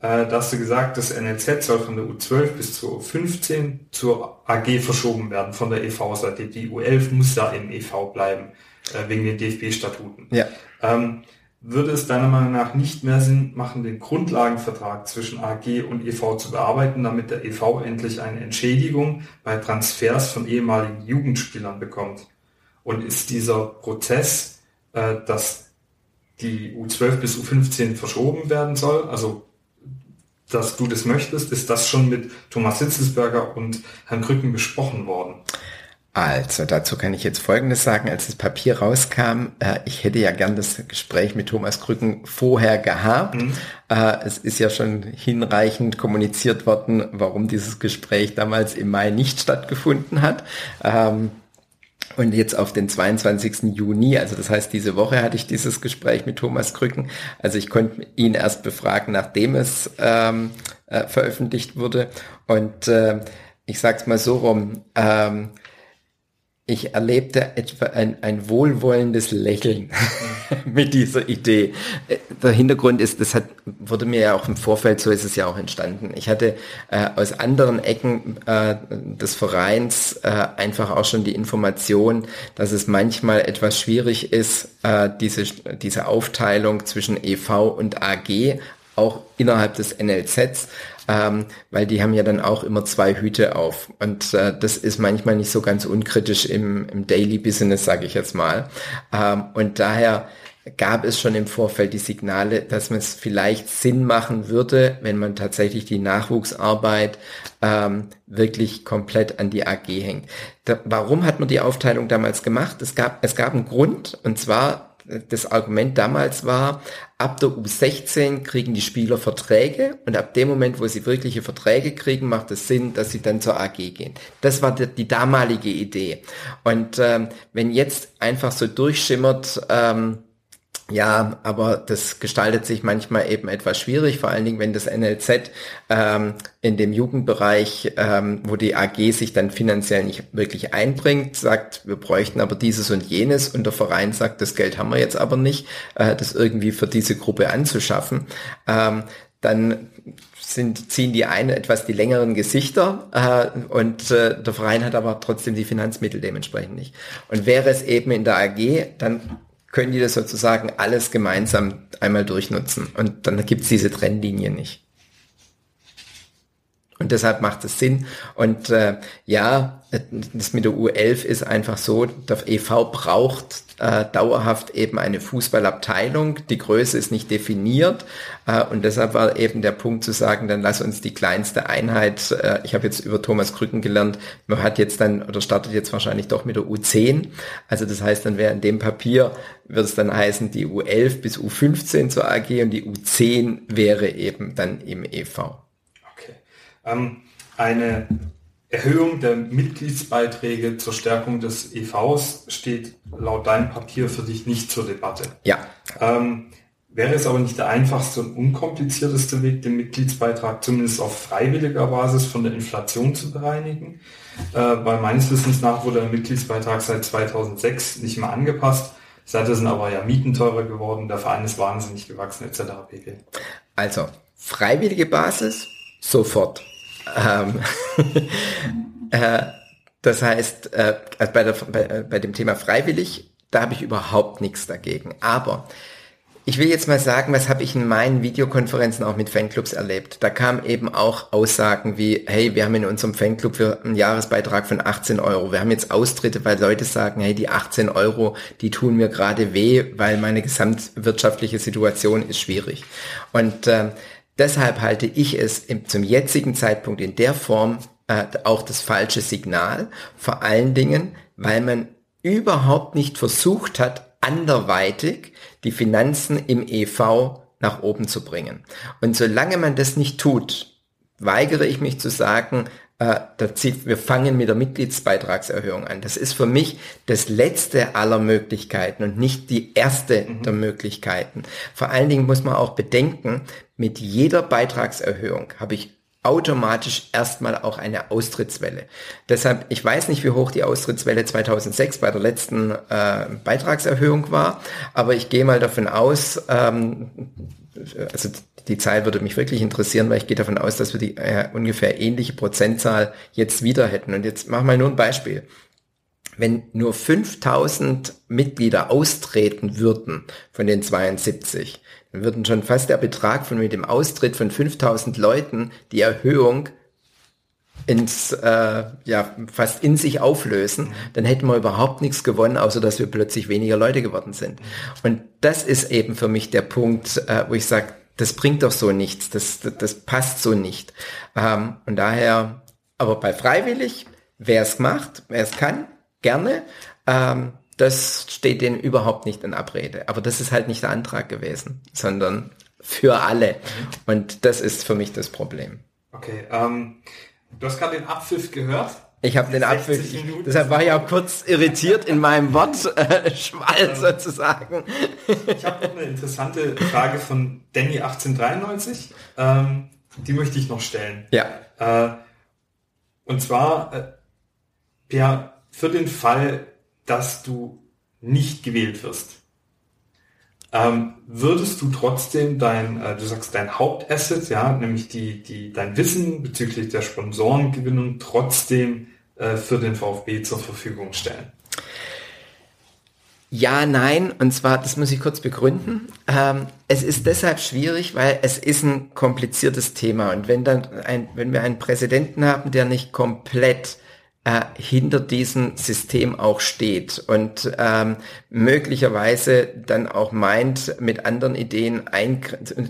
Äh, da hast du gesagt, das NLZ soll von der U12 bis zur U15 zur AG verschoben werden von der EV-Seite. Die U11 muss da im EV bleiben, äh, wegen den DFB-Statuten. Ja. Ähm, würde es deiner Meinung nach nicht mehr Sinn machen, den Grundlagenvertrag zwischen AG und EV zu bearbeiten, damit der EV endlich eine Entschädigung bei Transfers von ehemaligen Jugendspielern bekommt? Und ist dieser Prozess, äh, dass die U12 bis U15 verschoben werden soll, also dass du das möchtest, ist das schon mit Thomas Hitzelsberger und Herrn Krücken besprochen worden? Also dazu kann ich jetzt Folgendes sagen. Als das Papier rauskam, äh, ich hätte ja gern das Gespräch mit Thomas Krücken vorher gehabt. Mhm. Äh, es ist ja schon hinreichend kommuniziert worden, warum dieses Gespräch damals im Mai nicht stattgefunden hat. Ähm, und jetzt auf den 22. Juni, also das heißt, diese Woche hatte ich dieses Gespräch mit Thomas Krücken. Also ich konnte ihn erst befragen, nachdem es ähm, äh, veröffentlicht wurde. Und äh, ich sag's mal so rum, ähm, ich erlebte etwa ein, ein wohlwollendes Lächeln mit dieser Idee. Der Hintergrund ist, das hat, wurde mir ja auch im Vorfeld, so ist es ja auch entstanden. Ich hatte äh, aus anderen Ecken äh, des Vereins äh, einfach auch schon die Information, dass es manchmal etwas schwierig ist, äh, diese, diese Aufteilung zwischen EV und AG auch innerhalb des NLZs ähm, weil die haben ja dann auch immer zwei Hüte auf. Und äh, das ist manchmal nicht so ganz unkritisch im, im Daily Business, sage ich jetzt mal. Ähm, und daher gab es schon im Vorfeld die Signale, dass man es vielleicht Sinn machen würde, wenn man tatsächlich die Nachwuchsarbeit ähm, wirklich komplett an die AG hängt. Da, warum hat man die Aufteilung damals gemacht? Es gab, es gab einen Grund, und zwar das Argument damals war, ab der U16 kriegen die Spieler Verträge und ab dem Moment, wo sie wirkliche Verträge kriegen, macht es Sinn, dass sie dann zur AG gehen. Das war die, die damalige Idee. Und ähm, wenn jetzt einfach so durchschimmert, ähm, ja, aber das gestaltet sich manchmal eben etwas schwierig, vor allen Dingen, wenn das NLZ ähm, in dem Jugendbereich, ähm, wo die AG sich dann finanziell nicht wirklich einbringt, sagt, wir bräuchten aber dieses und jenes und der Verein sagt, das Geld haben wir jetzt aber nicht, äh, das irgendwie für diese Gruppe anzuschaffen, ähm, dann sind, ziehen die einen etwas die längeren Gesichter äh, und äh, der Verein hat aber trotzdem die Finanzmittel dementsprechend nicht. Und wäre es eben in der AG, dann können die das sozusagen alles gemeinsam einmal durchnutzen. Und dann gibt es diese Trennlinie nicht. Und deshalb macht es Sinn. Und äh, ja, das mit der U11 ist einfach so, der EV braucht äh, dauerhaft eben eine Fußballabteilung. Die Größe ist nicht definiert. Äh, und deshalb war eben der Punkt zu sagen, dann lass uns die kleinste Einheit, äh, ich habe jetzt über Thomas Krücken gelernt, man hat jetzt dann oder startet jetzt wahrscheinlich doch mit der U10. Also das heißt, dann wäre in dem Papier, wird es dann heißen, die U11 bis U15 zur AG und die U10 wäre eben dann im EV. Ähm, eine Erhöhung der Mitgliedsbeiträge zur Stärkung des EVs steht laut deinem Papier für dich nicht zur Debatte. Ja. Ähm, wäre es aber nicht der einfachste und unkomplizierteste Weg, den Mitgliedsbeitrag zumindest auf freiwilliger Basis von der Inflation zu bereinigen? Äh, weil meines Wissens nach wurde der Mitgliedsbeitrag seit 2006 nicht mehr angepasst. Seitdem sind aber ja Mieten teurer geworden, der Verein ist wahnsinnig gewachsen etc. pp. Also, freiwillige Basis, sofort. Ähm, äh, das heißt, äh, also bei, der, bei, äh, bei dem Thema freiwillig, da habe ich überhaupt nichts dagegen. Aber ich will jetzt mal sagen, was habe ich in meinen Videokonferenzen auch mit Fanclubs erlebt. Da kamen eben auch Aussagen wie, hey, wir haben in unserem Fanclub für einen Jahresbeitrag von 18 Euro. Wir haben jetzt Austritte, weil Leute sagen, hey, die 18 Euro, die tun mir gerade weh, weil meine gesamtwirtschaftliche Situation ist schwierig. Und äh, Deshalb halte ich es im, zum jetzigen Zeitpunkt in der Form äh, auch das falsche Signal. Vor allen Dingen, weil man überhaupt nicht versucht hat, anderweitig die Finanzen im EV nach oben zu bringen. Und solange man das nicht tut, weigere ich mich zu sagen, äh, da zieht, wir fangen mit der Mitgliedsbeitragserhöhung an. Das ist für mich das letzte aller Möglichkeiten und nicht die erste mhm. der Möglichkeiten. Vor allen Dingen muss man auch bedenken, mit jeder Beitragserhöhung habe ich automatisch erstmal auch eine Austrittswelle. Deshalb, ich weiß nicht, wie hoch die Austrittswelle 2006 bei der letzten äh, Beitragserhöhung war, aber ich gehe mal davon aus, ähm, also die Zahl würde mich wirklich interessieren, weil ich gehe davon aus, dass wir die äh, ungefähr ähnliche Prozentzahl jetzt wieder hätten. Und jetzt machen wir nur ein Beispiel. Wenn nur 5000 Mitglieder austreten würden von den 72, dann würden schon fast der Betrag von mit dem Austritt von 5000 Leuten die Erhöhung ins äh, ja fast in sich auflösen, dann hätten wir überhaupt nichts gewonnen, außer dass wir plötzlich weniger Leute geworden sind. Und das ist eben für mich der Punkt, äh, wo ich sage, das bringt doch so nichts, das, das, das passt so nicht. Ähm, und daher, aber bei freiwillig, wer es macht, wer es kann, gerne. Ähm, das steht denen überhaupt nicht in Abrede. Aber das ist halt nicht der Antrag gewesen, sondern für alle. Und das ist für mich das Problem. Okay, ähm, du hast gerade den Abpfiff gehört. Ich habe den Apfel, deshalb war ich auch kurz irritiert in meinem Wortschwall äh, sozusagen. Ich habe noch eine interessante Frage von Danny 1893. Ähm, die möchte ich noch stellen. Ja. Äh, und zwar, äh, ja, für den Fall, dass du nicht gewählt wirst, ähm, würdest du trotzdem dein, äh, du sagst dein Hauptasset, ja, nämlich die, die, dein Wissen bezüglich der Sponsorengewinnung trotzdem äh, für den VfB zur Verfügung stellen? Ja, nein, und zwar, das muss ich kurz begründen. Ähm, es ist deshalb schwierig, weil es ist ein kompliziertes Thema. Und wenn dann ein, wenn wir einen Präsidenten haben, der nicht komplett äh, hinter diesem System auch steht und ähm, möglicherweise dann auch meint, mit anderen Ideen ein,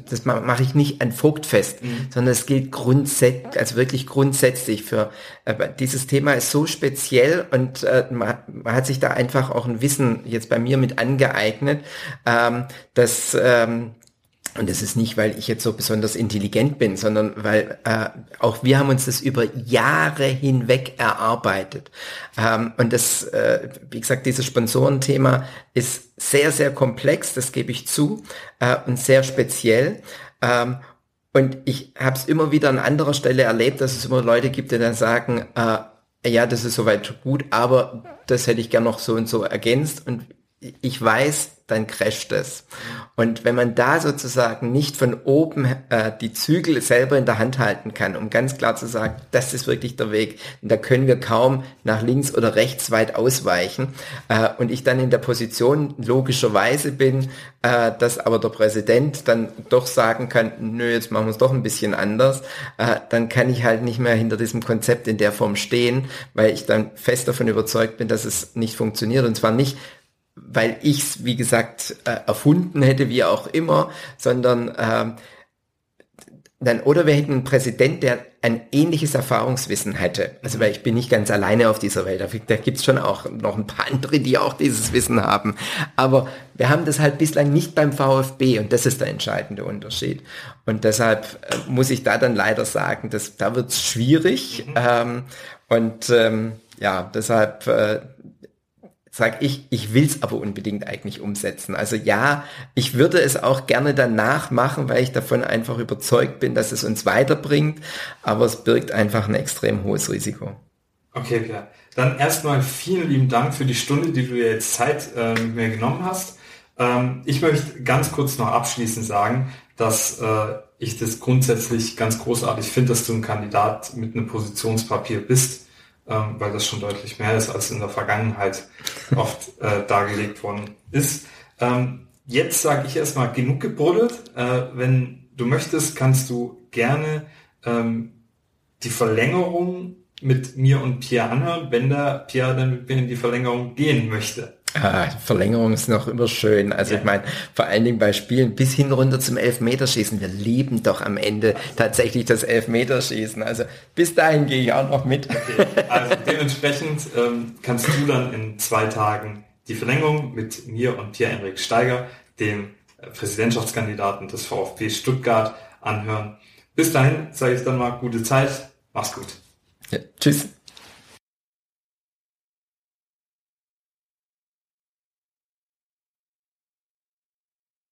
das mache ich nicht an Vogtfest, mhm. sondern es gilt grundsätzlich, also wirklich grundsätzlich für, äh, dieses Thema ist so speziell und äh, man, man, hat sich da einfach auch ein Wissen jetzt bei mir mit angeeignet, ähm, dass ähm, und das ist nicht, weil ich jetzt so besonders intelligent bin, sondern weil äh, auch wir haben uns das über Jahre hinweg erarbeitet. Ähm, und das, äh, wie gesagt, dieses Sponsorenthema ist sehr, sehr komplex, das gebe ich zu, äh, und sehr speziell. Ähm, und ich habe es immer wieder an anderer Stelle erlebt, dass es immer Leute gibt, die dann sagen, äh, ja, das ist soweit gut, aber das hätte ich gern noch so und so ergänzt. Und ich weiß, dann crasht es. Und wenn man da sozusagen nicht von oben äh, die Zügel selber in der Hand halten kann, um ganz klar zu sagen, das ist wirklich der Weg, da können wir kaum nach links oder rechts weit ausweichen, äh, und ich dann in der Position logischerweise bin, äh, dass aber der Präsident dann doch sagen kann, nö, jetzt machen wir es doch ein bisschen anders, äh, dann kann ich halt nicht mehr hinter diesem Konzept in der Form stehen, weil ich dann fest davon überzeugt bin, dass es nicht funktioniert, und zwar nicht, weil ich es, wie gesagt, äh, erfunden hätte, wie auch immer, sondern ähm, dann, oder wir hätten einen Präsident, der ein ähnliches Erfahrungswissen hätte. Also weil ich bin nicht ganz alleine auf dieser Welt. Da gibt's schon auch noch ein paar andere, die auch dieses Wissen haben. Aber wir haben das halt bislang nicht beim VfB und das ist der entscheidende Unterschied. Und deshalb äh, muss ich da dann leider sagen, dass da wird's schwierig. Mhm. Ähm, und ähm, ja, deshalb äh, sag ich, ich will es aber unbedingt eigentlich umsetzen. Also ja, ich würde es auch gerne danach machen, weil ich davon einfach überzeugt bin, dass es uns weiterbringt, aber es birgt einfach ein extrem hohes Risiko. Okay, Pierre. Dann erstmal vielen lieben Dank für die Stunde, die du dir jetzt Zeit äh, mit mir genommen hast. Ähm, ich möchte ganz kurz noch abschließend sagen, dass äh, ich das grundsätzlich ganz großartig finde, dass du ein Kandidat mit einem Positionspapier bist ähm, weil das schon deutlich mehr ist, als in der Vergangenheit oft äh, dargelegt worden ist. Ähm, jetzt sage ich erstmal genug gebuddelt. Äh, wenn du möchtest, kannst du gerne ähm, die Verlängerung mit mir und Pierre anhören, wenn der Pierre dann mit mir in die Verlängerung gehen möchte. Ah, Verlängerung ist noch immer schön. Also ja. ich meine, vor allen Dingen bei Spielen bis hin runter zum Elfmeterschießen. Wir lieben doch am Ende tatsächlich das Elfmeterschießen. Also bis dahin gehe ich auch noch mit. Okay. Also dementsprechend ähm, kannst du dann in zwei Tagen die Verlängerung mit mir und Pierre-Enrik Steiger, dem Präsidentschaftskandidaten des VfB Stuttgart, anhören. Bis dahin sage ich dann mal gute Zeit. Mach's gut. Ja, tschüss.